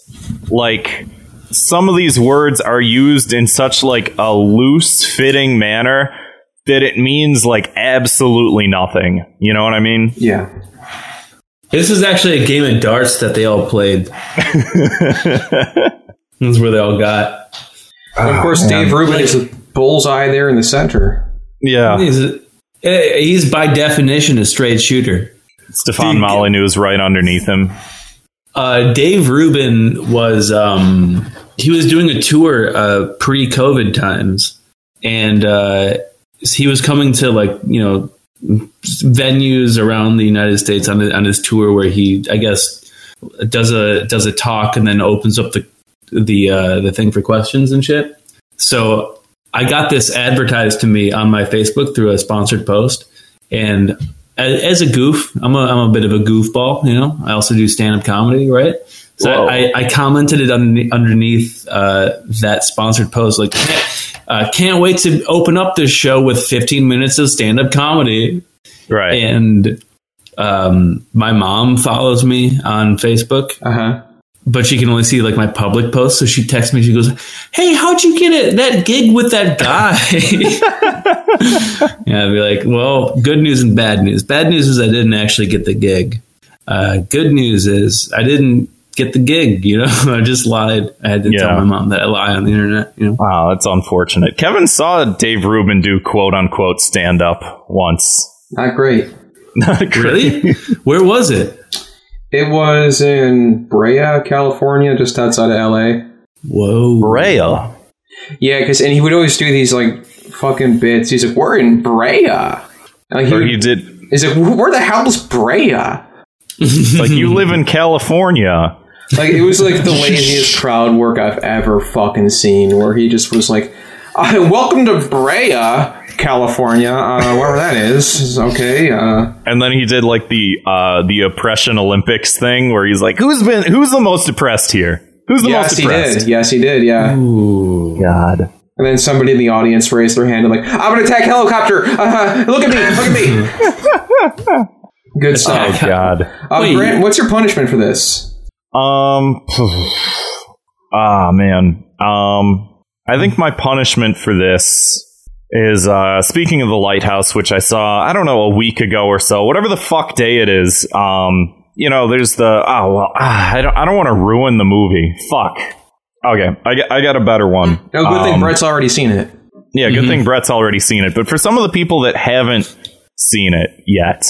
Like some of these words are used in such like a loose fitting manner that it means like absolutely nothing. You know what I mean? yeah. This is actually a game of darts that they all played. That's where they all got. of course, Dave Rubin is a bullseye there in the center. Yeah. He's, a- eh, he's by definition a straight shooter. Stefan Molyneux is right underneath him. Uh, Dave Rubin was um, he was doing a tour uh, pre-COVID times, and uh, he was coming to like you know venues around the United States on the, on his tour where he I guess does a does a talk and then opens up the the uh, the thing for questions and shit. So I got this advertised to me on my Facebook through a sponsored post, and as, as a goof, I'm a I'm a bit of a goofball. You know, I also do stand up comedy, right? So. I, I commented it underneath, underneath uh, that sponsored post, like, uh, can't wait to open up this show with 15 minutes of stand up comedy. Right. And um, my mom follows me on Facebook, Uh huh. But she can only see like my public posts. So she texts me. She goes, "Hey, how'd you get it that gig with that guy?" yeah, I'd be like, "Well, good news and bad news. Bad news is I didn't actually get the gig. Uh, good news is I didn't get the gig. You know, I just lied. I had to Yeah. tell my mom that I lie on the internet. You know, Wow, that's unfortunate. Kevin saw Dave Rubin do quote unquote stand up once. Not great. Not great. really? Where was it? It was in Brea, California, just outside of LA. Whoa, Brea. Yeah, because and he would always do these like fucking bits. He's like, "We're in Brea." Like, he, Or he did he's like, "Where the hell is Brea?" like you live in California. Like it was like the laziest crowd work I've ever fucking seen. Where he just was like, uh, "Welcome to Brea, California, uh, wherever that is." Is Okay, uh, And then he did like the uh the oppression Olympics thing where he's like, Who's been who's the most oppressed here? Who's the yes, most oppressed?" Yes, he did. Yes, he did. Yeah. God. And then somebody in the audience raised their hand and like, "I'm an attack helicopter! Uh, look at me! Look at me!" Good Oh stuff. God. Uh, Grant, what's your punishment for this? Um Ah man. Um I think my punishment for this is uh speaking of the lighthouse, which I saw, I don't know, a week ago or so, whatever the fuck day it is, um, you know, there's the oh well ah, I don't I don't want to ruin the movie. Fuck. Okay, I got, I got a better one. No, good thing Um, Brett's already seen it. Yeah, good thing Brett's already seen it. But for some of the people that haven't seen it yet,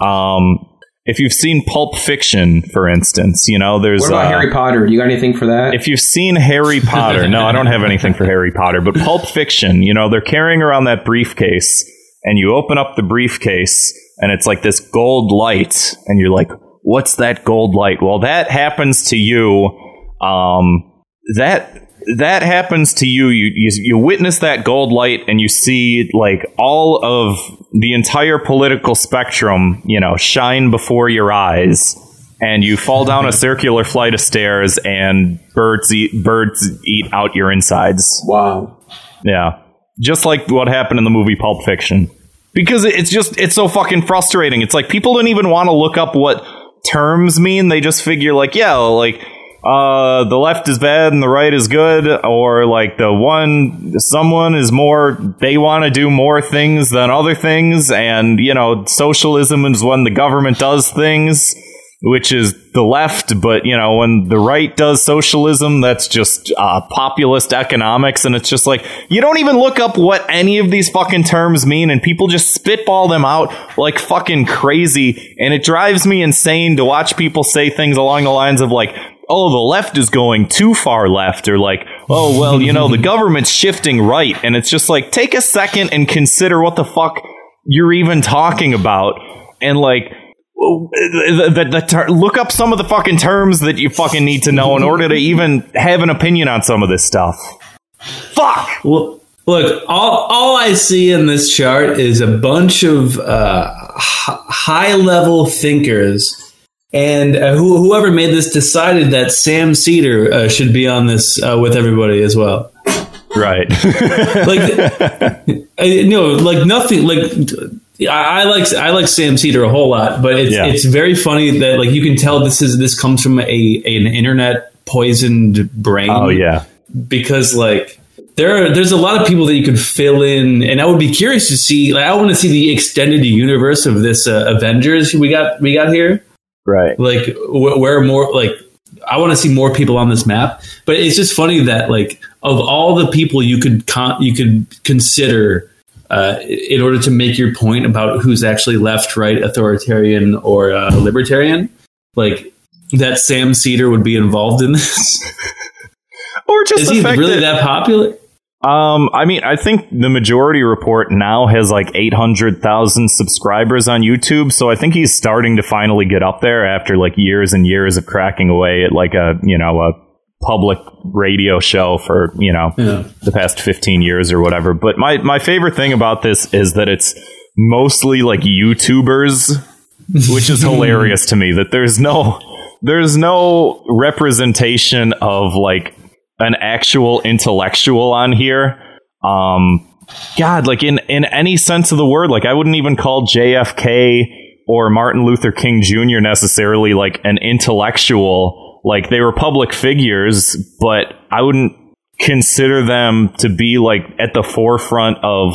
um, if you've seen Pulp Fiction, for instance, you know, there's What about uh, Harry Potter? Do you got anything for that? if you've seen Harry Potter, no, I don't have anything for Harry Potter, but Pulp Fiction, you know, they're carrying around that briefcase, and you open up the briefcase, and it's like this gold light, and you're like, what's that gold light? Well, that happens to you. Um, that that happens to you. You, you you witness that gold light, and you see like all of the entire political spectrum, you know, shine before your eyes and you fall down a circular flight of stairs and birds eat birds eat out your insides. wow. Yeah. Just like what happened in the movie Pulp Fiction. Because it's just it's so fucking frustrating. It's like people don't even want to look up what terms mean. They just figure like, yeah, like uh the left is bad and the right is good or like the one someone is more they want to do more things than other things and you know socialism is when the government does things which is the left, but you know, when the right does socialism, that's just uh, populist economics, and it's just like you don't even look up what any of these fucking terms mean, and people just spitball them out like fucking crazy, and it drives me insane to watch people say things along the lines of like. Oh, the left is going too far left, or like, oh, well, you know, the government's shifting right. And it's just like, take a second and consider what the fuck you're even talking about. And like, the, the, the ter- look up some of the fucking terms that you fucking need to know in order to even have an opinion on some of this stuff. Fuck. Well, look, all, all I see in this chart is a bunch of uh, h- high level thinkers. And uh, who, whoever made this decided that Sam Seder uh, should be on this uh, with everybody as well. Right. Like, I, no, like nothing. Like I, I like I like Sam Seder a whole lot, but it's Yeah. it's very funny that like you can tell this is this comes from a an internet poisoned brain oh yeah. because like there are there's a lot of people that you could fill in and I would be curious to see like I want to see the extended universe of this uh, Avengers we got we got here Right. like wh- where more like I want to see more people on this map but it's just funny that like of all the people you could con- you could consider uh, in order to make your point about who's actually left right authoritarian or uh, libertarian like that Sam Seder would be involved in this Or just is he really that, that popular Um, I mean, I think the majority report now has like 800,000 subscribers on YouTube, so I think he's starting to finally get up there after like years and years of cracking away at like a, you know, a public radio show for, you know, Yeah. the past 15 years or whatever. But my my favorite thing about this is that it's mostly like YouTubers, which is hilarious to me that there's no there's no representation of like an actual intellectual on here. Um, God, like in in any sense of the word, like I wouldn't even call JFK or Martin Luther King Jr. necessarily like an intellectual. Like they were public figures, but I wouldn't consider them to be like at the forefront of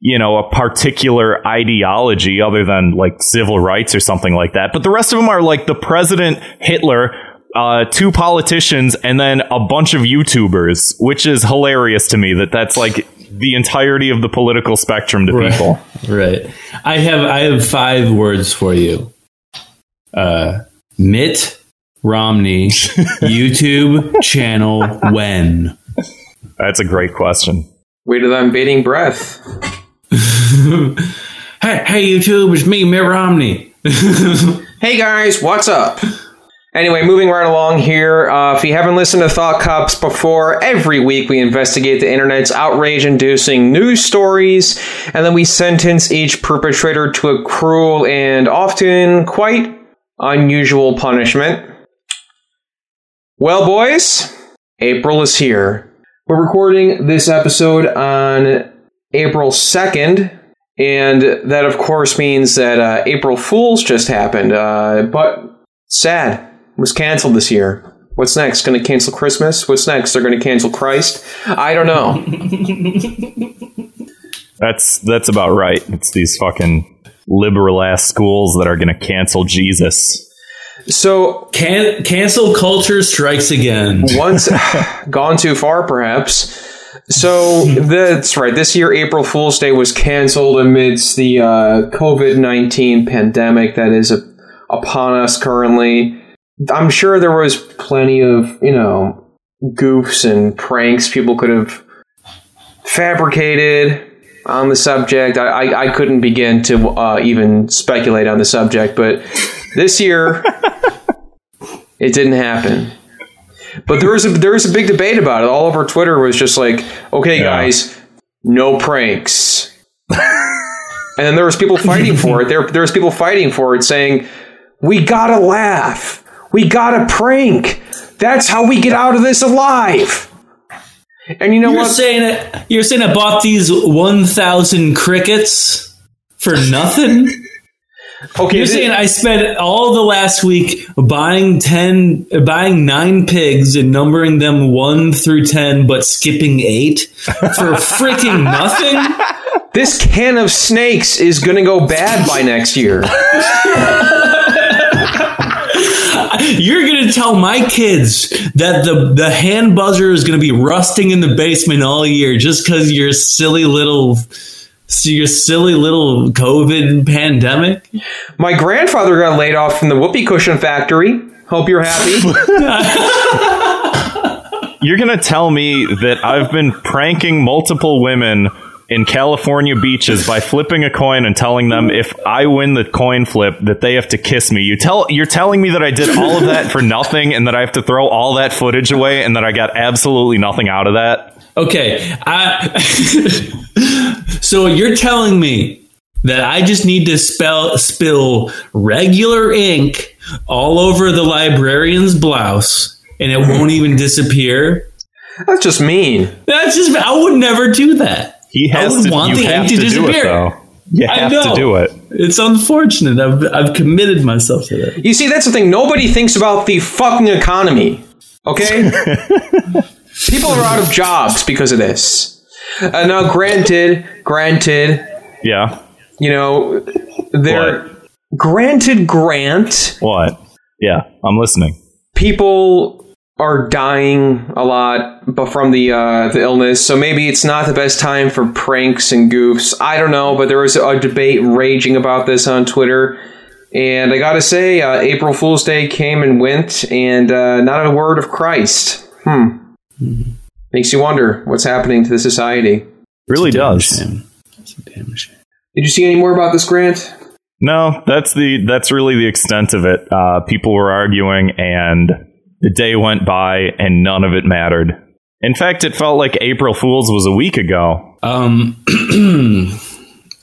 you know a particular ideology other than like civil rights or something like that but the rest of them are like the president hitler uh, two politicians and then a bunch of youtubers which is hilarious to me that that's like the entirety of the political spectrum to people Right. I have I have five words for you. Uh, Mitt Romney YouTube channel when. that's a great question Wait till I'm bating breath. Hey, hey YouTube, it's me, Mitt Romney. Hey guys, what's up? Anyway, moving right along here. Uh, if you haven't listened to Thought Cops before, every week we investigate the internet's outrage inducing news stories, and then we sentence each perpetrator to a cruel and often quite unusual punishment. Well, boys, April is here. We're recording this episode on April 2nd, and that, of course, means that uh, April Fool's just happened. Uh, but sad. It was canceled this year. What's next? Going to cancel Christmas? What's next? They're going to cancel Christ? I don't know. that's that's about right it's these fucking liberal ass schools that are going to cancel jesus So, Can- cancel culture strikes again. once gone too far, perhaps. So that's right. This year, April Fool's Day was canceled amidst the uh, COVID nineteen pandemic that is upon us currently. I'm sure there was plenty of you know goofs and pranks people could have fabricated on the subject. I, I, I couldn't begin to uh, even speculate on the subject, but this year it didn't happen. But there was a there was a big debate about it. All over Twitter was just like, okay, yeah. guys, no pranks. and then there was people fighting for it. There there was people fighting for it, saying, we gotta laugh, we gotta prank. That's how we get out of this alive. And you know you're what? Saying it, you're saying I bought these one thousand crickets for nothing. Okay, you're saying I spent all the last week buying ten, buying nine pigs and numbering them one through ten, but skipping eight for freaking nothing. This can of snakes is going to go bad by next year. You're going to tell my kids that the, the hand buzzer is going to be rusting in the basement all year just because your silly little your silly little COVID pandemic. My grandfather got laid off from the whoopee cushion factory. Hope you're happy. you're going to tell me that I've been pranking multiple women in California beaches by flipping a coin and telling them if I win the coin flip that they have to kiss me. You tell you're telling me that I did all of that for nothing and that I have to throw all that footage away and that I got absolutely nothing out of that. Okay, I, so you're telling me that I just need to spell spill regular ink all over the librarian's blouse and it won't even disappear? That's just mean. That's just I would never do that. He has to want the ink to, to disappear. It, though. You have to do it. It's unfortunate. I've I've committed myself to that. You see, that's the thing. Nobody thinks about the fucking economy. Okay, people are out of jobs because of this. Uh, now, granted, granted, yeah, you know, they're what? granted. Grant what? Yeah, I'm listening. People are dying a lot but from the uh, the illness, so maybe it's not the best time for pranks and goofs. I don't know, but there was a debate raging about this on Twitter, and I gotta say, uh, April Fool's Day came and went, and uh, not a word of Christ. Hmm. Mm-hmm. Makes you wonder what's happening to the society. Really does. Did you see any more about this grant? No, that's the that's really the extent of it. Uh, people were arguing and the day went by and none of it mattered. In fact, it felt like April Fool's was a week ago. Um,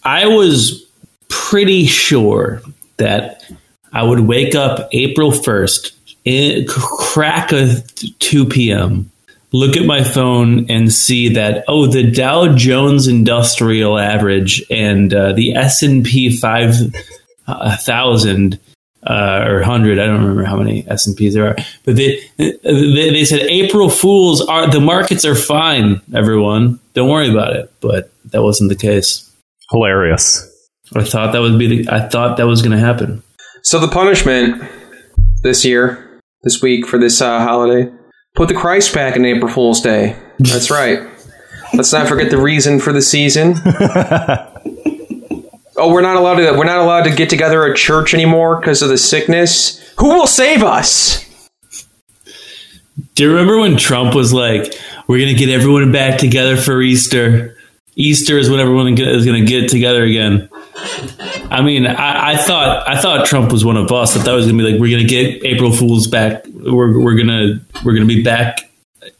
I was pretty sure that I would wake up April 1st, in, crack a 2 p.m., look at my phone and see that, oh, the Dow Jones Industrial Average and uh, the S&P 5000 uh, or 100 i don't remember how many s&ps there are but they, they, they said april fools are the markets are fine everyone. Don't worry about it. But that wasn't the case. Hilarious. I thought that would be the, i thought that was going to happen. So the punishment this year this week for this uh, holiday put the christ back in april fool's day. That's right. Let's not forget the reason for the season oh, we're not allowed to we're not allowed to get together at church anymore because of the sickness. Who will save us? Do you remember when Trump was like, "We're going to get everyone back together for Easter"? Easter is when everyone is going to get together again. I mean, I, I, thought I thought Trump was one of us. I thought it was going to be like, "We're going to get April Fools back. We're we're gonna we're gonna be back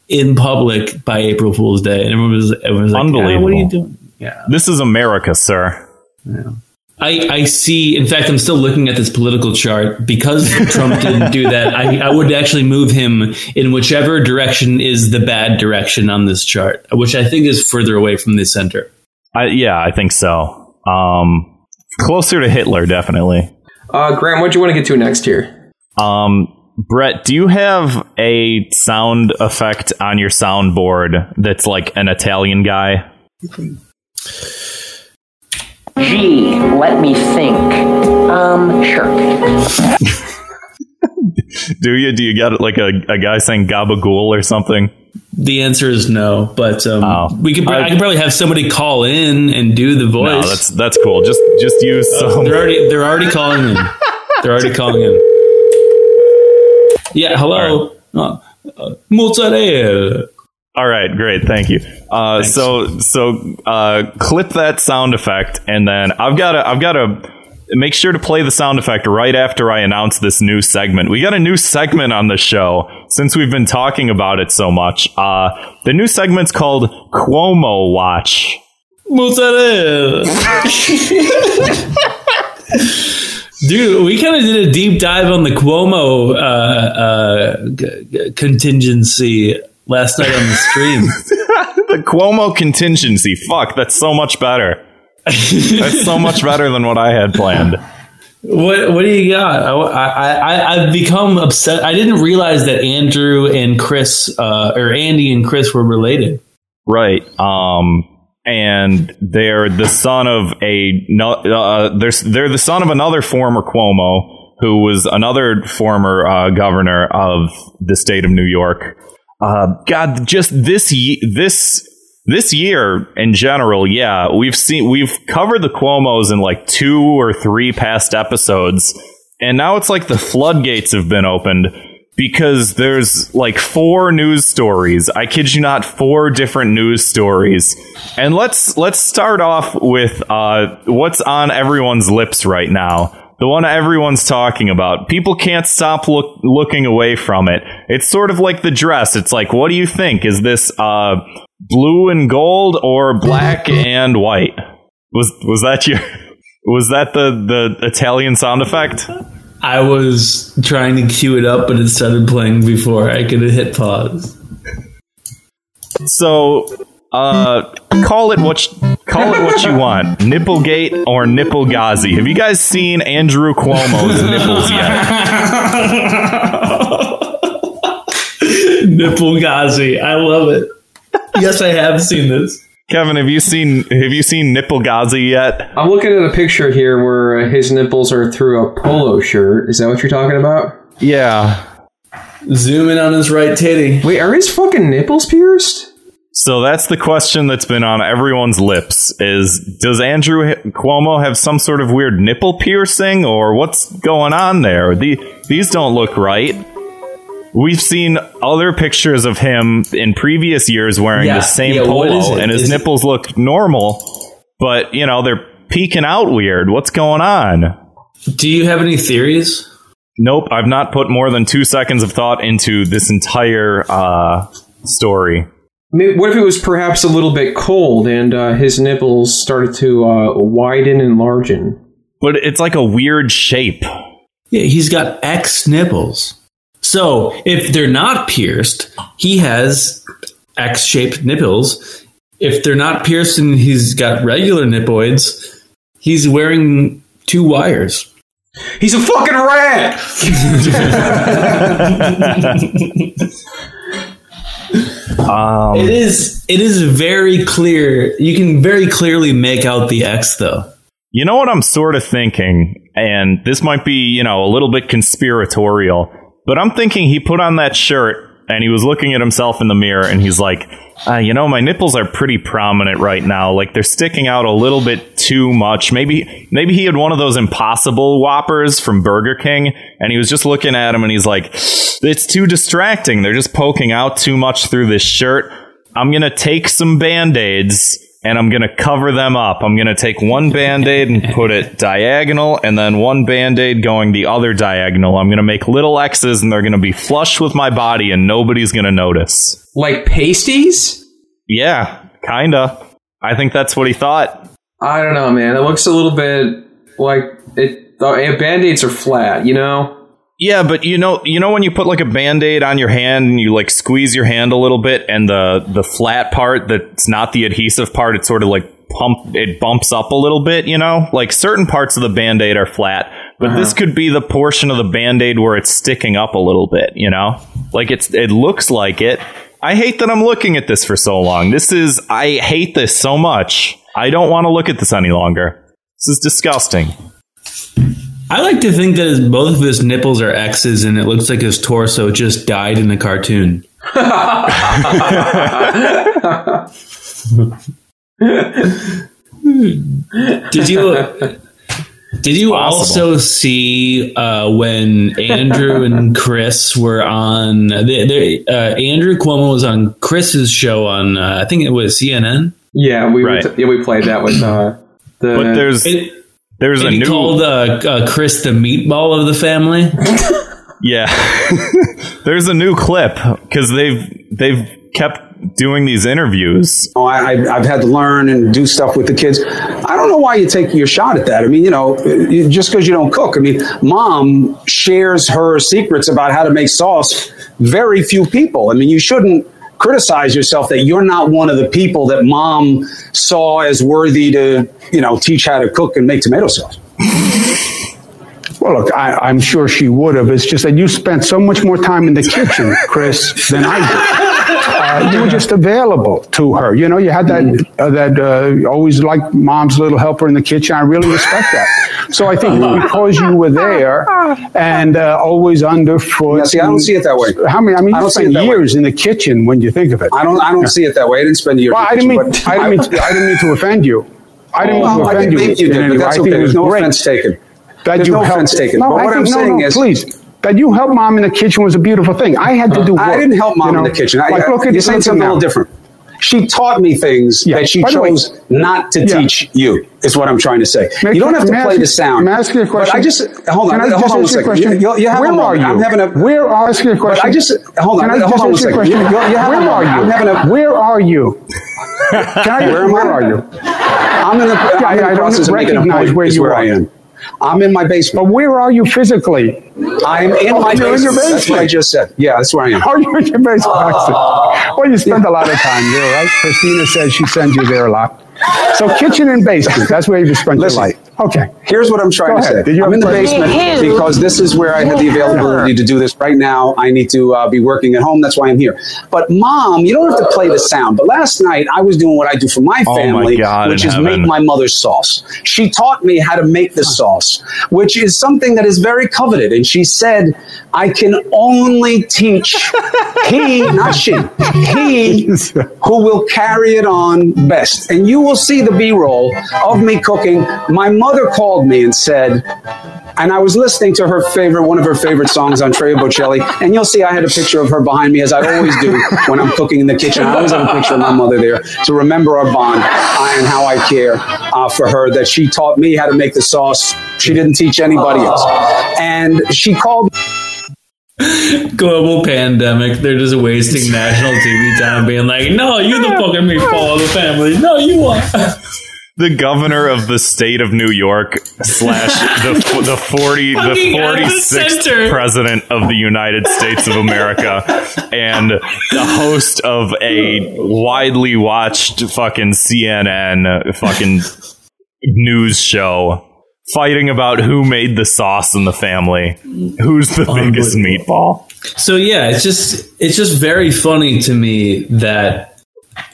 in public by April Fool's Day." And everyone was, everyone was like, "Unbelievable! Ah, what are you doing?" Yeah, this is America, sir. Yeah. I, I see. In fact, I'm still looking at this political chart because Trump didn't do that. I, I would actually move him in whichever direction is the bad direction on this chart, which I think is further away from the center. I, yeah, I think so. Um, closer to Hitler, definitely. Uh, Graham, what do you want to get to next here? Um, Brett, do you have a sound effect on your soundboard that's like an Italian guy? Gee, let me think. Um, sure. Do you? Do you got like a, a guy saying gabagool or something? The answer is no, but um, Oh. we could. I, I- could probably have somebody call in and do the voice. No, that's that's cool. Just just use some. they're already they're already calling in. They're already calling in. Yeah, hello, uh, uh, mozzarella. All right, great, thank you. Uh, so so uh, clip that sound effect, and then I've got to I've got to make sure to play the sound effect right after I announce this new segment. We got a new segment on the show since we've been talking about it so much. Uh, the new segment's called Cuomo Watch. Mozzarella. Dude, we kind of did a deep dive on the Cuomo uh, uh, g- g- contingency last night on the stream. The Cuomo contingency. Fuck, that's so much better. That's so much better than what I had planned. what What do you got? I, I, I, I've become upset. I didn't realize that Andrew and Chris, uh, or Andy and Chris, were related. Right. Um and they're the son of a no uh, they're they're the son of another former Cuomo who was another former uh, governor of the state of New York. Uh, God, just this this this year in general, yeah, we've seen we've covered the Cuomo's in like two or three past episodes, and now it's like the floodgates have been opened because there's like four news stories. I kid you not, four different news stories. And let's let's start off with uh, what's on everyone's lips right now. The one everyone's talking about. People can't stop look, looking away from it. It's sort of like the dress. It's like, what do you think? Is this uh, blue and gold or black and white? Was was that your was that the the Italian sound effect? I was trying to cue it up, but it started playing before I could hit pause. So, uh, call it what you, call it what you want, Nipplegate or Nipplegazi. Have you guys seen Andrew Cuomo's nipples yet? Nipple Ghazi. I love it. Yes, I have seen this. Kevin, have you seen have you seen Nipplegazi yet? I'm looking at a picture here where his nipples are through a polo shirt. Is that what you're talking about? Yeah. Zoom in on his right titty. Wait, are his fucking nipples pierced? So that's the question that's been on everyone's lips: is does Andrew Cuomo have some sort of weird nipple piercing, or what's going on there? The, these don't look right. We've seen other pictures of him in previous years wearing Yeah, the same yeah, polo, and his Is it- nipples look normal, but you know they're peeking out weird. What's going on? Do you have any theories? Nope, I've not put more than two seconds of thought into this entire uh, story. Maybe, what if it was perhaps a little bit cold and uh, his nipples started to uh, widen and largen? But it's like a weird shape. Yeah, he's got X nipples. So if they're not pierced, he has X shaped nipples. If they're not pierced and he's got regular nipples, he's wearing two wires. He's a fucking rat! Um, It is it is very clear. You can very clearly make out the X though. You know what I'm sort of thinking, and this might be, you know, a little bit conspiratorial, but I'm thinking he put on that shirt and he was looking at himself in the mirror and he's like, uh, you know, my nipples are pretty prominent right now. Like they're sticking out a little bit too much. Maybe, maybe he had one of those impossible whoppers from Burger King and he was just looking at him and he's like, it's too distracting. They're just poking out too much through this shirt. I'm going to take some band aids and I'm going to cover them up. I'm going to take one band aid and put it diagonal, and then one band aid going the other diagonal. I'm going to make little X's, and they're going to be flush with my body, and nobody's going to notice. Like pasties? Yeah, kinda. I think that's what he thought. I don't know, man. It looks a little bit like it. The eh, band aids are flat, you know? Yeah, but you know, you know when you put like a band-aid on your hand and you like squeeze your hand a little bit and the the flat part that's not the adhesive part, it sort of like pump it bumps up a little bit, you know? Like certain parts of the band-aid are flat, but this uh-huh. could be the portion of the band-aid where it's sticking up a little bit, you know? Like it's it looks like it. I hate that I'm looking at this for so long. This is I hate this so much. I don't want to look at this any longer. This is disgusting. I like to think that his, both of his nipples are X's and it looks like his torso just died in the cartoon. Did you did you also see uh, when Andrew and Chris were on? They, they, uh, Andrew Cuomo was on Chris's show on uh, I think it was CNN. Yeah, we Right. yeah, we played that with uh, the. But there's It, there's a and he new called uh, uh, Chris the meatball of the family. Yeah. There's a new clip because they've they've kept doing these interviews. Oh, I, I- I've had to learn and do stuff with the kids. I don't know why you take your shot at that. I mean, you know, just because you don't cook. I mean, mom shares her secrets about how to make sauce. Very few people. I mean, you shouldn't criticize yourself that you're not one of the people that mom saw as worthy to, you know, teach how to cook and make tomato sauce. Well, look, I, I'm sure she would have. It's just that you spent so much more time in the kitchen, Chris, than I did. Uh, you were just available to her. You know, you had that uh, that uh, always like mom's little helper in the kitchen. I really respect that. So I think because you were there and uh, always underfoot. Yeah, see, I don't see it that way. How many? I mean, I you don't it that way. years in the kitchen when you think of it. I don't. I don't see it that way. I didn't spend a year. Well, I didn't mean. I didn't mean. To, I didn't mean to offend you. I didn't mean Well, to I offend think you. you did, I think okay. There's no great offense taken. that There's you no helped. offense taken. No, But I what think, I'm no, saying no, is- please, that you helped mom in the kitchen was a beautiful thing. I had to uh-huh. do. Work, I didn't help mom you know? in the kitchen. I, like, look at you're saying something a little different. She taught me things Yeah. that she By the way- chose not to Yeah. teach you. Is what I'm trying to say. May- you don't have to play the sound. May I ask you a question? But? I just hold on. Can I hold on a ask you a question? You, you have Where a are you? I'm having a. Where are? Ask you a But question. I just hold on. Can I hold just on a ask you a second. question? You- you- you have Where are I'm you? having a. Where are you? Can I, Where am I? where are you? I'm in the, I'm I- in I the don't of making a recognize point. where is you where are. I am. I'm in my basement. But where are you physically? I'm in Oh, my you're in your basement. That's what I just said. Yeah, that's where I am. Oh, are you in your basement? Ah. Well, you spend a lot of time there, right? Cristina says she sends you there a lot. So kitchen and basement, that's where you Listen. your life. Okay. Here's what I'm trying to say. Did you I'm in the a question? basement because this is where I had the availability to do this. Right now, I need to uh, be working at home. That's why I'm here. But mom, you don't have to play the sound. But last night, I was doing what I do for my Oh my family, God which is heaven. make my mother's sauce. She taught me how to make the sauce, which is something that is very coveted. And she said, I can only teach he, not she, he who will carry it on best. And you will see the B roll of me cooking. My mother called me and said, and I was listening to her favorite, one of her favorite songs, on Andrea Bocelli, and you'll see I had a picture of her behind me, as I always do when I'm cooking in the kitchen. I always have a picture of my mother there to remember our bond and how I care uh, for her. That she taught me how to make the sauce. She didn't teach anybody else, and she called Global pandemic. They're just wasting national TV time being like, no, you the fucking meatball of the family. No, you are. The governor of the state of New York slash the the forty the Fucking out of forty the president of the United States of America and the host of a widely watched fucking CNN fucking news show fighting about who made the sauce in the family, who's the biggest meatball. So yeah, it's just it's just very funny to me that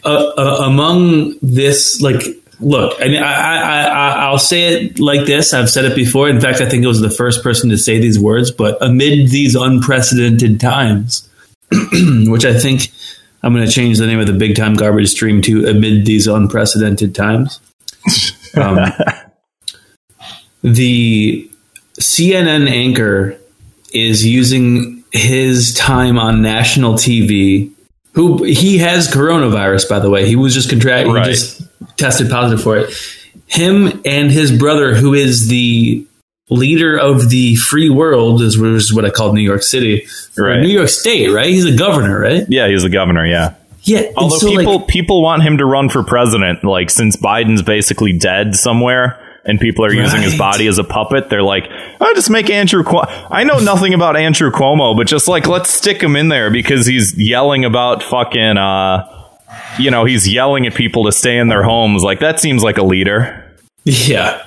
uh, uh, among this like look, and I, I, I I'll say it like this. I've said it before. In fact, I think it was the first person to say these words. But amid these unprecedented times, which I think I'm going to change the name of the big time garbage stream to amid these unprecedented times. Um, the CNN anchor is using his time on national TV. Who he has coronavirus, by the way. He was just contract. Right. He just tested positive for it. Him and his brother, who is the leader of the free world, is is what I call New York City, Right. New York State, right? He's a governor, right? Yeah, he's the governor. Yeah. Yeah. Although so, like, people people want him to run for president, like since Biden's basically dead somewhere, and people are using his body as a puppet, they're like, "Oh, just make Andrew." Cuomo. I know nothing about Andrew Cuomo, but just like let's stick him in there because he's yelling about fucking. uh you know, he's yelling at people to stay in their homes. Like that seems like a leader. Yeah.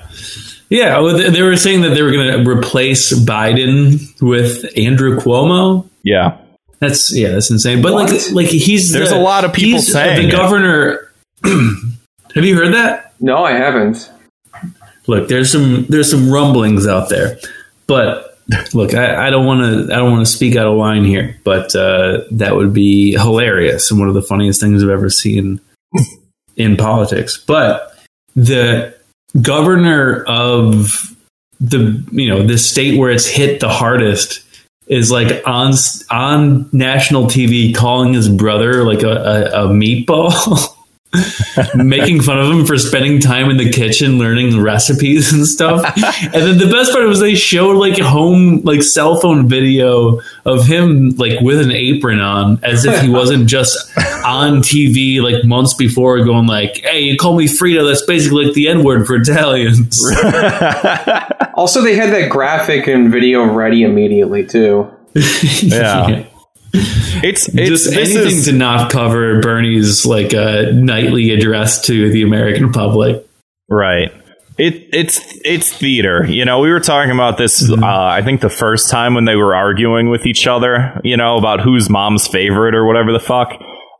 Yeah, well, they they were saying that they were going to replace Biden with Andrew Cuomo. Yeah. That's yeah, that's insane. But like, like he's There's the- a lot of people he's saying the it. governor. have you heard that? No, I haven't. Look, there's some there's some rumblings out there, but look, I, I don't want to. I don't want to speak out of line here, but uh, that would be hilarious and one of the funniest things I've ever seen in politics. But the governor of the you know the state where it's hit the hardest is like on on national TV calling his brother like a, a, a meatball. making fun of him for spending time in the kitchen learning recipes and stuff. and then the best part was they showed like home like cell phone video of him like with an apron on as if he wasn't just on TV like months before going like, "Hey, you call me Fredo, that's basically like the N-word for Italians." Also, they had that graphic and video ready immediately too. Yeah. It's, it's just anything is- to not cover Bernie's like uh, nightly address to the American public. Right. It it's it's theater. You know, we were talking about this uh, I think the first time when they were arguing with each other, you know, about who's mom's favorite or whatever the fuck.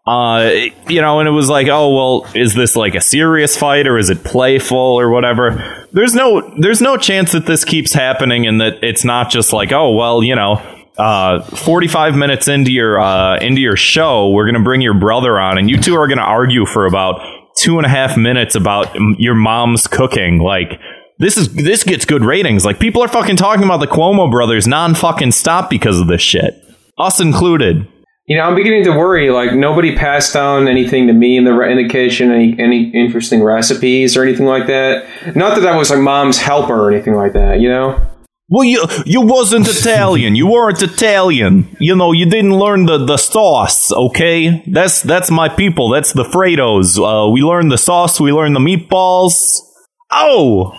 Uh, you know, and it was like, oh well, is this like a serious fight or is it playful or whatever? There's no there's no chance that this keeps happening and that it's not just like, oh well, you know, uh, 45 minutes into your uh, into your show, we're gonna bring your brother on, and you two are gonna argue for about two and a half minutes about mm, your mom's cooking. Like this is this gets good ratings. Like people are fucking talking about the Cuomo brothers non fucking stop because of this shit, us included. You know, I'm beginning to worry. Like nobody passed down anything to me in the in the kitchen, any any interesting recipes or anything like that. Not that I was like mom's helper or anything like that. You know. Well, you you wasn't Italian. You weren't Italian. You know, you didn't learn the, the sauce. Okay, that's that's my people. That's the Fredos. Uh, we learned the sauce. We learned the meatballs. Oh,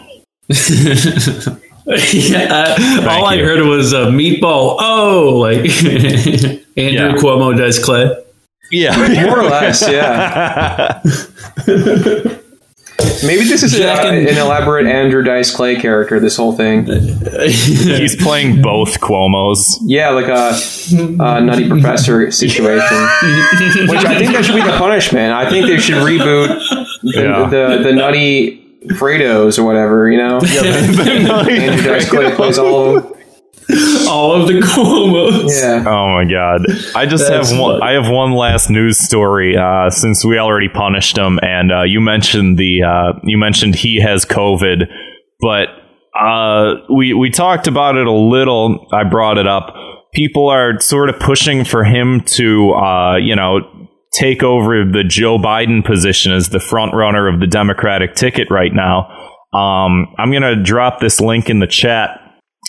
yeah, all I heard was a meatball. Oh, like Andrew Yeah. Cuomo does Clay. yeah. More or less, yeah. Maybe this is Jack uh, and- an elaborate Andrew Dice Clay character. This whole thing, He's playing both Cuomo's. yeah, like a, a nutty professor situation. Which I think that should be the punishment. I think they should reboot the Yeah. the, the nutty Fredos or whatever. You know, Andrew Dice Clay plays all of them. all of the Cuomos. Yeah. Oh my god! I just have one. funny. I have one last news story. Uh, since we already punished him, and uh, you mentioned the uh, you mentioned he has COVID, but uh, we we talked about it a little. I brought it up. People are sort of pushing for him to, uh, you know, take over the Joe Biden position as the front runner of the Democratic ticket right now. Um, I'm gonna drop this link in the chat.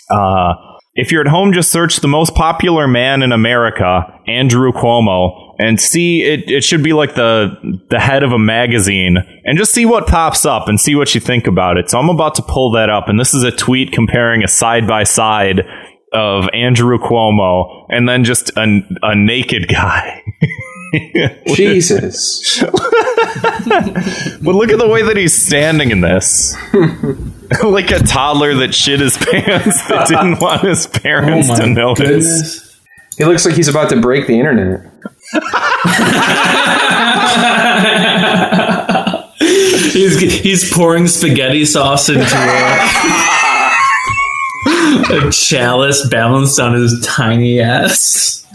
Uh, if you're at home, just search the most popular man in America, Andrew Cuomo, and see it. It should be like the the head of a magazine, and just see what pops up and see what you think about it. So I'm about to pull that up, and this is a tweet comparing a side by side of Andrew Cuomo and then just a, a naked guy. Jesus. But look at the way that he's standing in this. like a toddler that shit his pants that didn't want his parents oh to notice. goodness. He looks like he's about to break the internet. He's he's pouring spaghetti sauce into a, a chalice balanced on his tiny ass.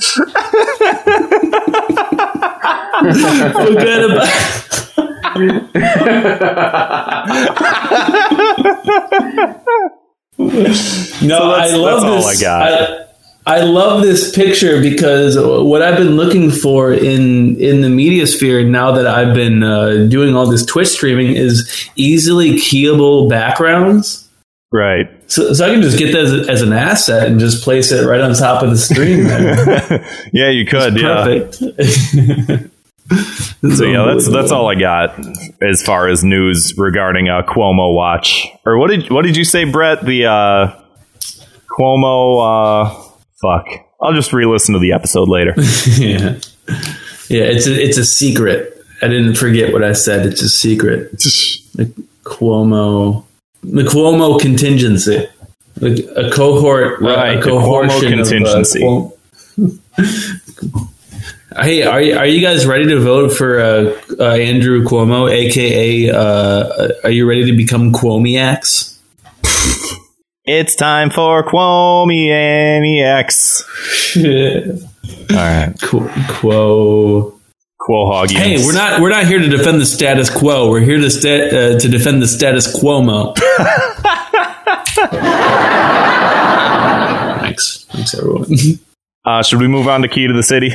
Forget about. no, I that's- love this. I. I, I love this picture because what I've been looking for in in the media sphere now that I've been uh, doing all this Twitch streaming is easily keyable backgrounds. Right. So, so I can just get that as, as an asset and just place it right on top of the stream. Yeah, you could. Yeah. Perfect. So yeah, that's that's all I got as far as news regarding uh, Cuomo Watch. Or what did what did you say, Brett? The uh, Cuomo. Uh, fuck. I'll just re-listen to the episode later. yeah, yeah. It's a, it's a secret. I didn't forget what I said. It's a secret. The Cuomo, the Cuomo contingency, like a cohort, Right, A the Cuomo cohortion of, uh, contingency. Hey, are you, are you guys ready to vote for uh, uh, Andrew Cuomo, aka uh, are you ready to become Cuomiacs? It's time for Quomianiacs. All right. Qu- Quo. Quohogians. Hey, we're not we're not here to defend the status quo. We're here to sta- uh, to defend the status quo. Thanks, thanks everyone. Uh, should we move on to Key to the City?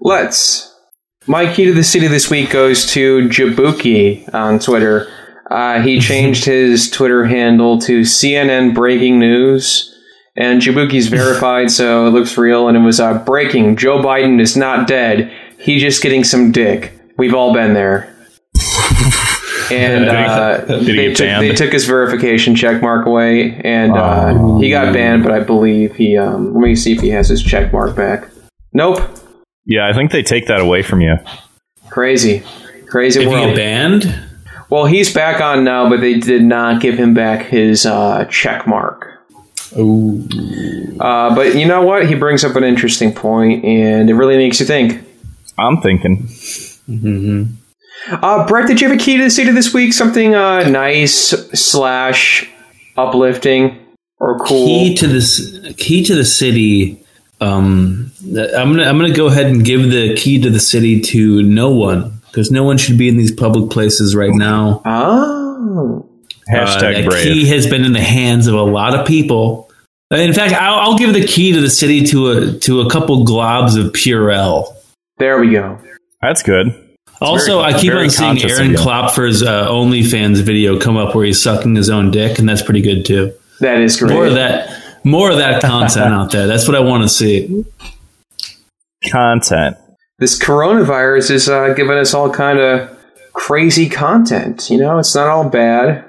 Let's. My key to the city this week goes to Jabuki on Twitter. Uh, he changed his Twitter handle to CNN Breaking News, and Jabuki's verified, so it looks real. And it was uh, breaking: Joe Biden is not dead. He's just getting some dick. We've all been there. And uh, they, took, they took his verification check mark away, and uh, he got banned. But I believe he. Um, let me see if he has his check mark back. Nope. Yeah, I think they take that away from you. Crazy, crazy If you world. banned, Well, he's back on now, but they did not give him back his uh, check mark. oh, Uh, but you know what? He brings up an interesting point, and it really makes you think. I'm thinking. Uh, Brett, did you have a key to the city this week? Something uh, nice slash uplifting or cool? key to this key to the city. Um, I'm gonna I'm gonna go ahead and give the key to the city to no one because no one should be in these public places right now. oh, Uh, Hashtag that brave. key has been in the hands of a lot of people. Uh, In fact, I'll, I'll give the key to the city to a to a couple globs of Purell. there we go. That's good. Also, very- I keep on seeing Aaron you. Klopfer's uh, OnlyFans video come up where he's sucking his own dick, and that's pretty good too. That is great. More of that, more of that content out there. That's what I want to see. Content. This coronavirus is uh, giving us all kind of crazy content. You know, it's not all bad.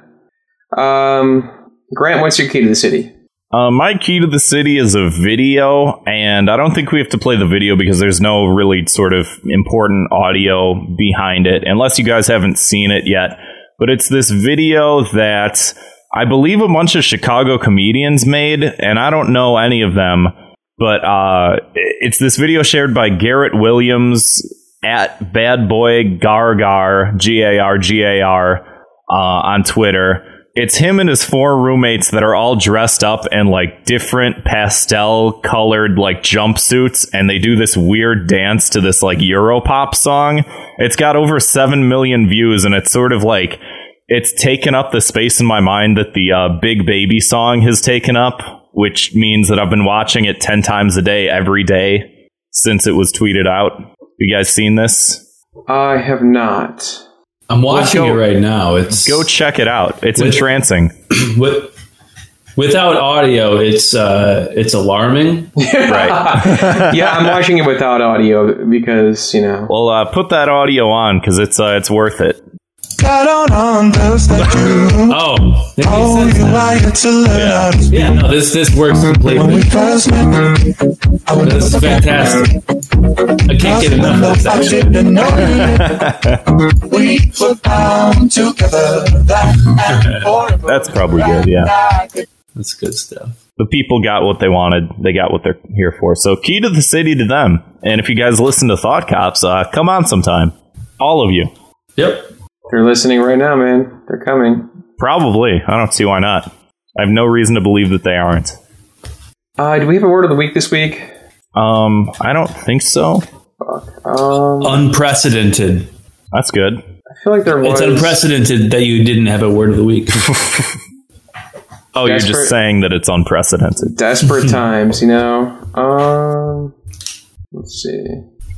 Um, Grant, what's your key to the city? Uh, my key to the city is a video, and I don't think we have to play the video because there's no really sort of important audio behind it, unless you guys haven't seen it yet. But it's this video that I believe a bunch of Chicago comedians made, and I don't know any of them, but uh, it's this video shared by Garrett Williams at Bad Boy Gargar, G A R G A R, uh, on Twitter. It's him and his four roommates that are all dressed up in like different pastel colored like jumpsuits, and they do this weird dance to this like Europop song. It's got over 7 million views, and it's sort of like it's taken up the space in my mind that the uh, Big Baby song has taken up, which means that I've been watching it 10 times a day every day since it was tweeted out. You guys seen this? I have not. I'm watching go- it right now. It's Go check it out. It's With- entrancing. with, without audio. It's uh, it's alarming. right. yeah, I'm watching it without audio because you know. Well, uh, put that audio on because it's uh, it's worth it. Oh, that makes sense now. yeah, no, this this works completely. This is fantastic. I can't get enough of this. Actually. That's probably good. Yeah. That's good stuff. The people got what they wanted. They got what they're here for. So, key to the city to them. And if you guys listen to Thought Cops, uh, come on sometime. All of you. Yep. They're listening right now, man. They're coming. Probably. I don't see why not. I have no reason to believe that they aren't. Uh, do we have a word of the week this week? Um, I don't think so. Um, Unprecedented. That's good. I feel like there was. It's unprecedented that you didn't have a word of the week. Oh, you're Desperate- just saying that it's unprecedented. Desperate times, you know. Um, let's see.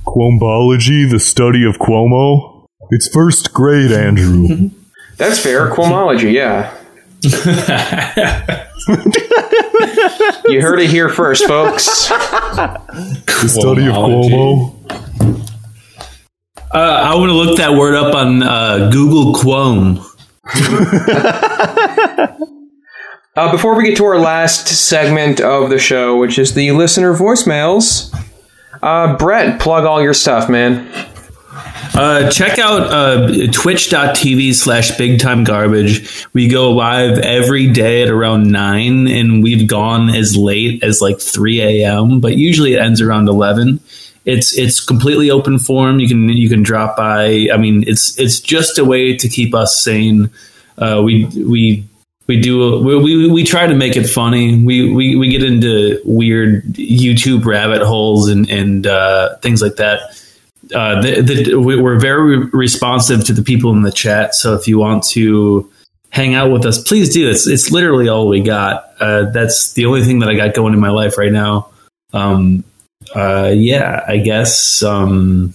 Quombology, the study of Cuomo. It's first grade, Andrew. That's fair. Quomology, yeah. you heard it here first, folks. the study of Cuomo. Uh, I want to look that word up on uh, Google Quome. Uh, before we get to our last segment of the show, which is the listener voicemails, uh, Brett, plug all your stuff, man. Uh, check out uh, twitch.tv slash big time garbage. We go live every day at around 9, and we've gone as late as like 3 a.m., but usually it ends around 11. It's it's completely open form. You can you can drop by. I mean, it's it's just a way to keep us sane. Uh, we we we do we, we, we try to make it funny. We, we we get into weird YouTube rabbit holes and and uh, things like that. Uh, the, the, we're very responsive to the people in the chat. So if you want to hang out with us, please do. It's it's literally all we got. Uh, that's the only thing that I got going in my life right now. Um, uh, yeah, I guess. Um,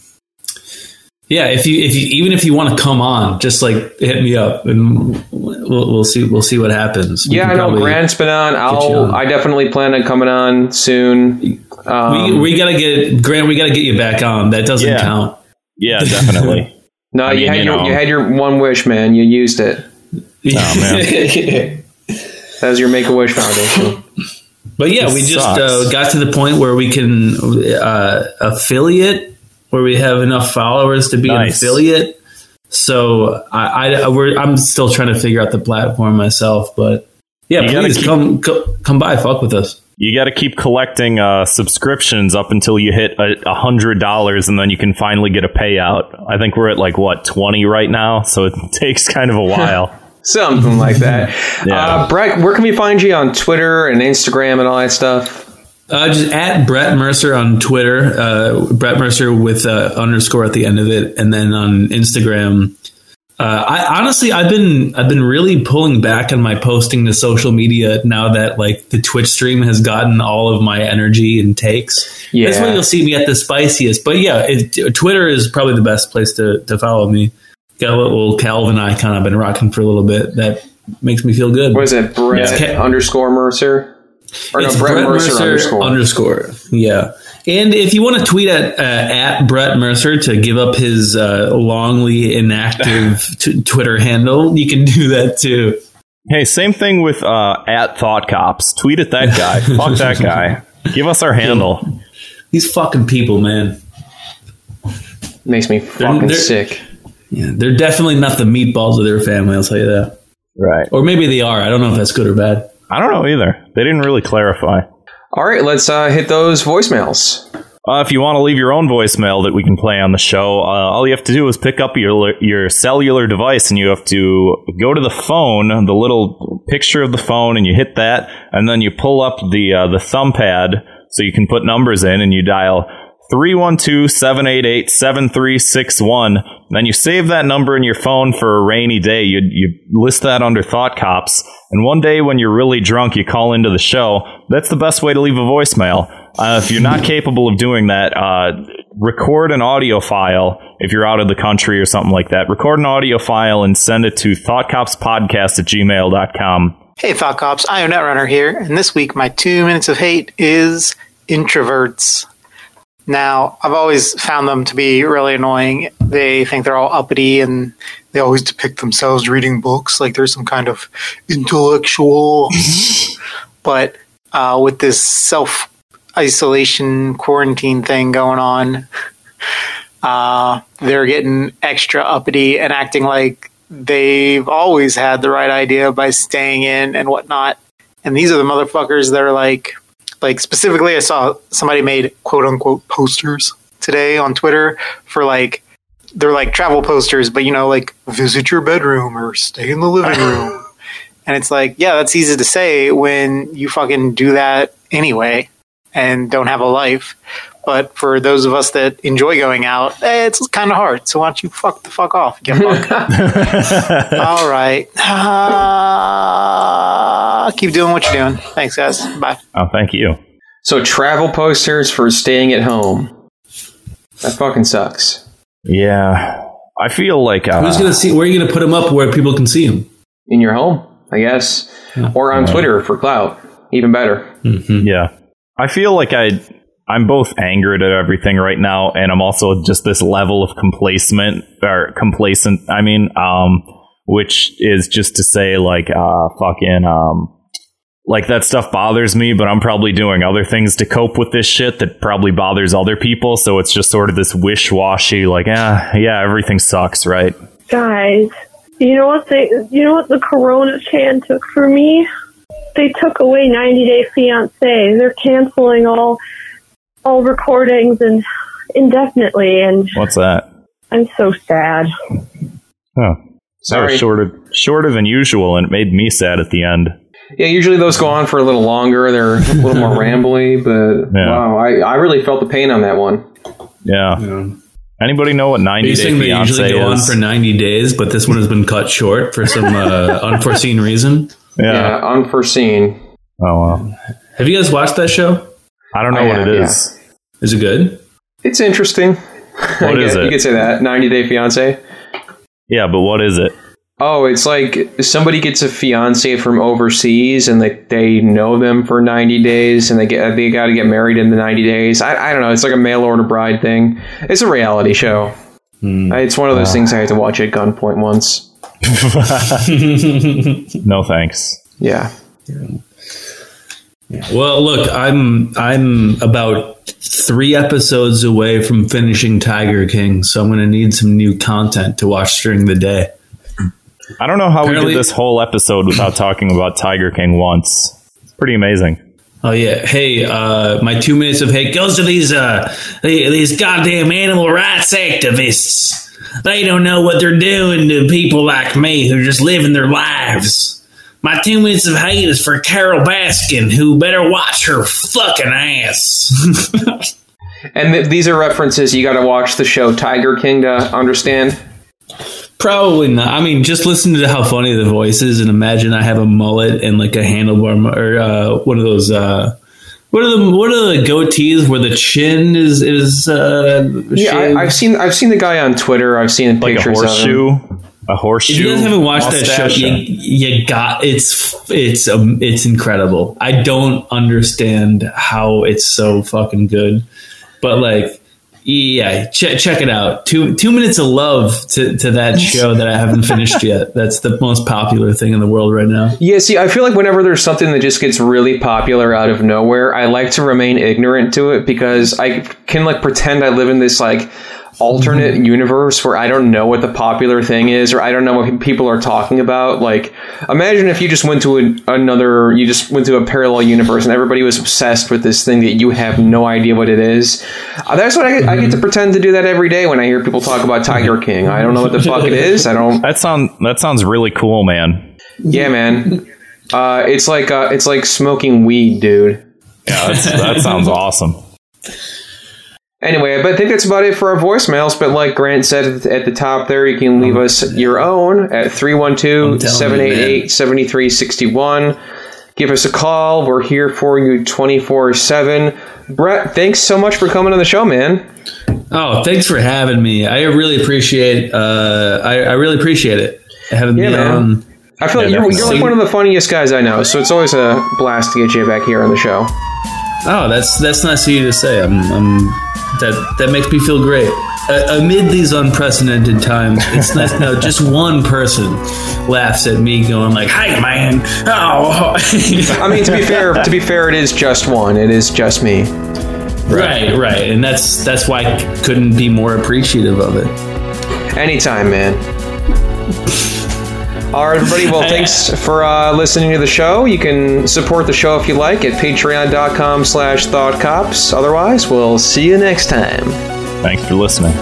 yeah, if you if you even if you want to come on, just like hit me up and we'll, we'll see we'll see what happens. We yeah, I know Grant's been on. I'll. on. I definitely plan on coming on soon. Um, we, we gotta get Grant. We gotta get you back on. That doesn't Yeah. count. Yeah, definitely. no, I you mean, had you your know. you had your one wish, man. You used it. Oh, man. That was your Make a Wish Foundation. But yeah, This we just uh, got to the point where we can uh, affiliate, where we have enough followers to be an affiliate. So I, I we're, I'm still trying to figure out the platform myself, but yeah, You please keep- come co- come by, fuck with us. You got to keep collecting uh, subscriptions up until you hit a a hundred dollars, and then you can finally get a payout. I think we're at like what twenty right now, so it takes kind of a while. Something like that. Yeah. uh, Brett, where can we find you on Twitter and Instagram and all that stuff? Uh, just at Brett Mercer on Twitter, uh, Brett Mercer with uh, underscore at the end of it, and then on Instagram. Uh, I honestly, I've been I've been really pulling back on my posting to social media now that like the Twitch stream has gotten all of my energy and takes. Yeah. That's when you'll see me at the spiciest. But yeah, it, Twitter is probably the best place to, to follow me. Got a little Calvin icon I've kind of been rocking for a little bit. That makes me feel good. What is it? Brett Yeah. underscore Mercer? Or It's no, Brett, Mercer, underscore. underscore. Yeah. And if you want to tweet at uh, at Brett Mercer to give up his uh, longly inactive t- Twitter handle, you can do that too. Hey, same thing with uh, at Thought Cops. Tweet at that guy. Fuck that guy. Give us our handle. These fucking people, man. Makes me fucking they're- sick. Yeah, they're definitely not the meatballs of their family. I'll tell you that. Right. Or maybe they are. I don't know if that's good or bad. I don't know either. They didn't really clarify. All right, let's uh, hit those voicemails. Uh, if you want to leave your own voicemail that we can play on the show, uh, all you have to do is pick up your your cellular device and you have to go to the phone, the little picture of the phone, and you hit that, and then you pull up the uh, the thumb pad so you can put numbers in, and you dial 312-788-7361. Then you save that number in your phone for a rainy day. You you list that under Thought Cops, and one day when you're really drunk, you call into the show. That's the best way to leave a voicemail. Uh, if you're not capable of doing that, uh, record an audio file if you're out of the country or something like that. Record an audio file and send it to thoughtcopspodcast at gmail.com. Hey, Thought Cops, I am Netrunner here, and this week my two minutes of hate is introverts. Now, I've always found them to be really annoying. They think they're all uppity and they always depict themselves reading books like they're some kind of intellectual. but uh, with this self isolation quarantine thing going on, uh, they're getting extra uppity and acting like they've always had the right idea by staying in and whatnot. And these are the motherfuckers that are like, like specifically, I saw somebody made quote unquote posters today on Twitter for like, they're like travel posters, but you know, like visit your bedroom or stay in the living room. and it's like, yeah, that's easy to say when you fucking do that anyway and don't have a life. But for those of us that enjoy going out, eh, it's kind of hard. So why don't you fuck the fuck off? Get fucked. All right. Uh, keep doing what you're doing. Thanks, guys. Bye. Oh, thank you. So travel posters for staying at home. That fucking sucks. Yeah. I feel like. Uh, Who's gonna see? Where are you gonna put them up where people can see them? In your home, I guess. Or on Twitter for clout. Even better. Yeah. I feel like I I'm both angered at everything right now and I'm also just this level of complacent or complacent, I mean, um which is just to say like uh fucking um like that stuff bothers me, but I'm probably doing other things to cope with this shit that probably bothers other people, so it's just sort of this wish-washy like, ah, yeah, everything sucks, right? Guys, you know what they you know what the Corona Chan took for me? They took away 90 Day Fiance. They're canceling all all recordings and indefinitely, and What's that? I'm so sad. Huh. That was Sorry. shorter, shorter than usual, and it made me sad at the end. Yeah, usually those go on for a little longer. They're a little more rambly, but Yeah. wow, I, I really felt the pain on that one. Yeah. Anybody know what 90 Are you Day saying they usually Fiance go on for 90 days, but this one has been cut short for some uh, unforeseen reason? yeah. Yeah, unforeseen. Oh, well. Have you guys watched that show? I don't know I what have, it is. Is it good? It's interesting. What I is guess it? You could say that. 90 Day Fiance. Yeah, but what is it? Oh, it's like somebody gets a fiance from overseas and they, they know them for 90 days and they get they got to get married in the 90 days. I, I don't know. It's like a mail order bride thing. It's a reality show. Hmm. It's one of those things I had to watch at gunpoint once. No thanks. Yeah. Well, look, I'm I'm about three episodes away from finishing Tiger King, so I'm going to need some new content to watch during the day. I don't know how we did this whole episode without talking about Tiger King once. It's pretty amazing. Oh yeah, hey, uh, my two minutes of hate goes to these uh these goddamn animal rights activists. They don't know what they're doing to people like me who are just living their lives. My two minutes of hate is for Carole Baskin, who better watch her fucking ass. And th- these are references you got to watch the show Tiger King to understand. Probably not. I mean, just listen to how funny the voice is, and imagine I have a mullet and like a handlebar or uh, one of those. Uh, what are the what are the goatees where the chin is is uh, Yeah. I, I've seen I've seen the guy on Twitter. I've seen Like a pictures of him. horseshoe. A horseshoe. If you guys haven't watched that show, you, you got it's it's um, it's incredible. I don't understand how it's so fucking good, but like, yeah, check check it out. Two two minutes of love to to that show that I haven't finished yet. That's the most popular thing in the world right now. Yeah, see, I feel like whenever there's something that just gets really popular out of nowhere, I like to remain ignorant to it because I can like pretend I live in this like alternate universe where I don't know what the popular thing is or I don't know what people are talking about. Like, imagine if you just went to a, another, you just went to a parallel universe and everybody was obsessed with this thing that you have no idea what it is. Uh, that's what I, get- I get to pretend to do that every day when I hear people talk about Tiger King. I don't know what the fuck it is. I don't. That sound that sounds really cool, man. Yeah, man. Uh, it's like uh, it's like smoking weed, dude. Yeah, that sounds awesome. Anyway, but I think that's about it for our voicemails. But like Grant said at the- top there, you can leave us your own at 312 788 7361. Give us a call. We're here for you 24 7. Brett, thanks so much for coming on the show, man. Oh, thanks for having me. I really appreciate. Uh, I, I really appreciate it having Yeah, me man. on. I feel like you're, you're like one of the funniest guys I know, so it's always a blast to get you back here on the show. Oh, that's that's nice of you to say. I'm, I'm that that makes me feel great. Uh, amid these unprecedented times, it's nice to know just one person laughs at me going like, "Hi, man." Oh, I mean, to be fair, to be fair, it is just one. It is just me. right, right, and that's that's why I couldn't be more appreciative of it. Anytime, man. All right, everybody. Well, thanks for uh, listening to the show. You can support the show if you like at patreon.com slash thoughtcops. Otherwise, we'll see you next time. Thanks for listening.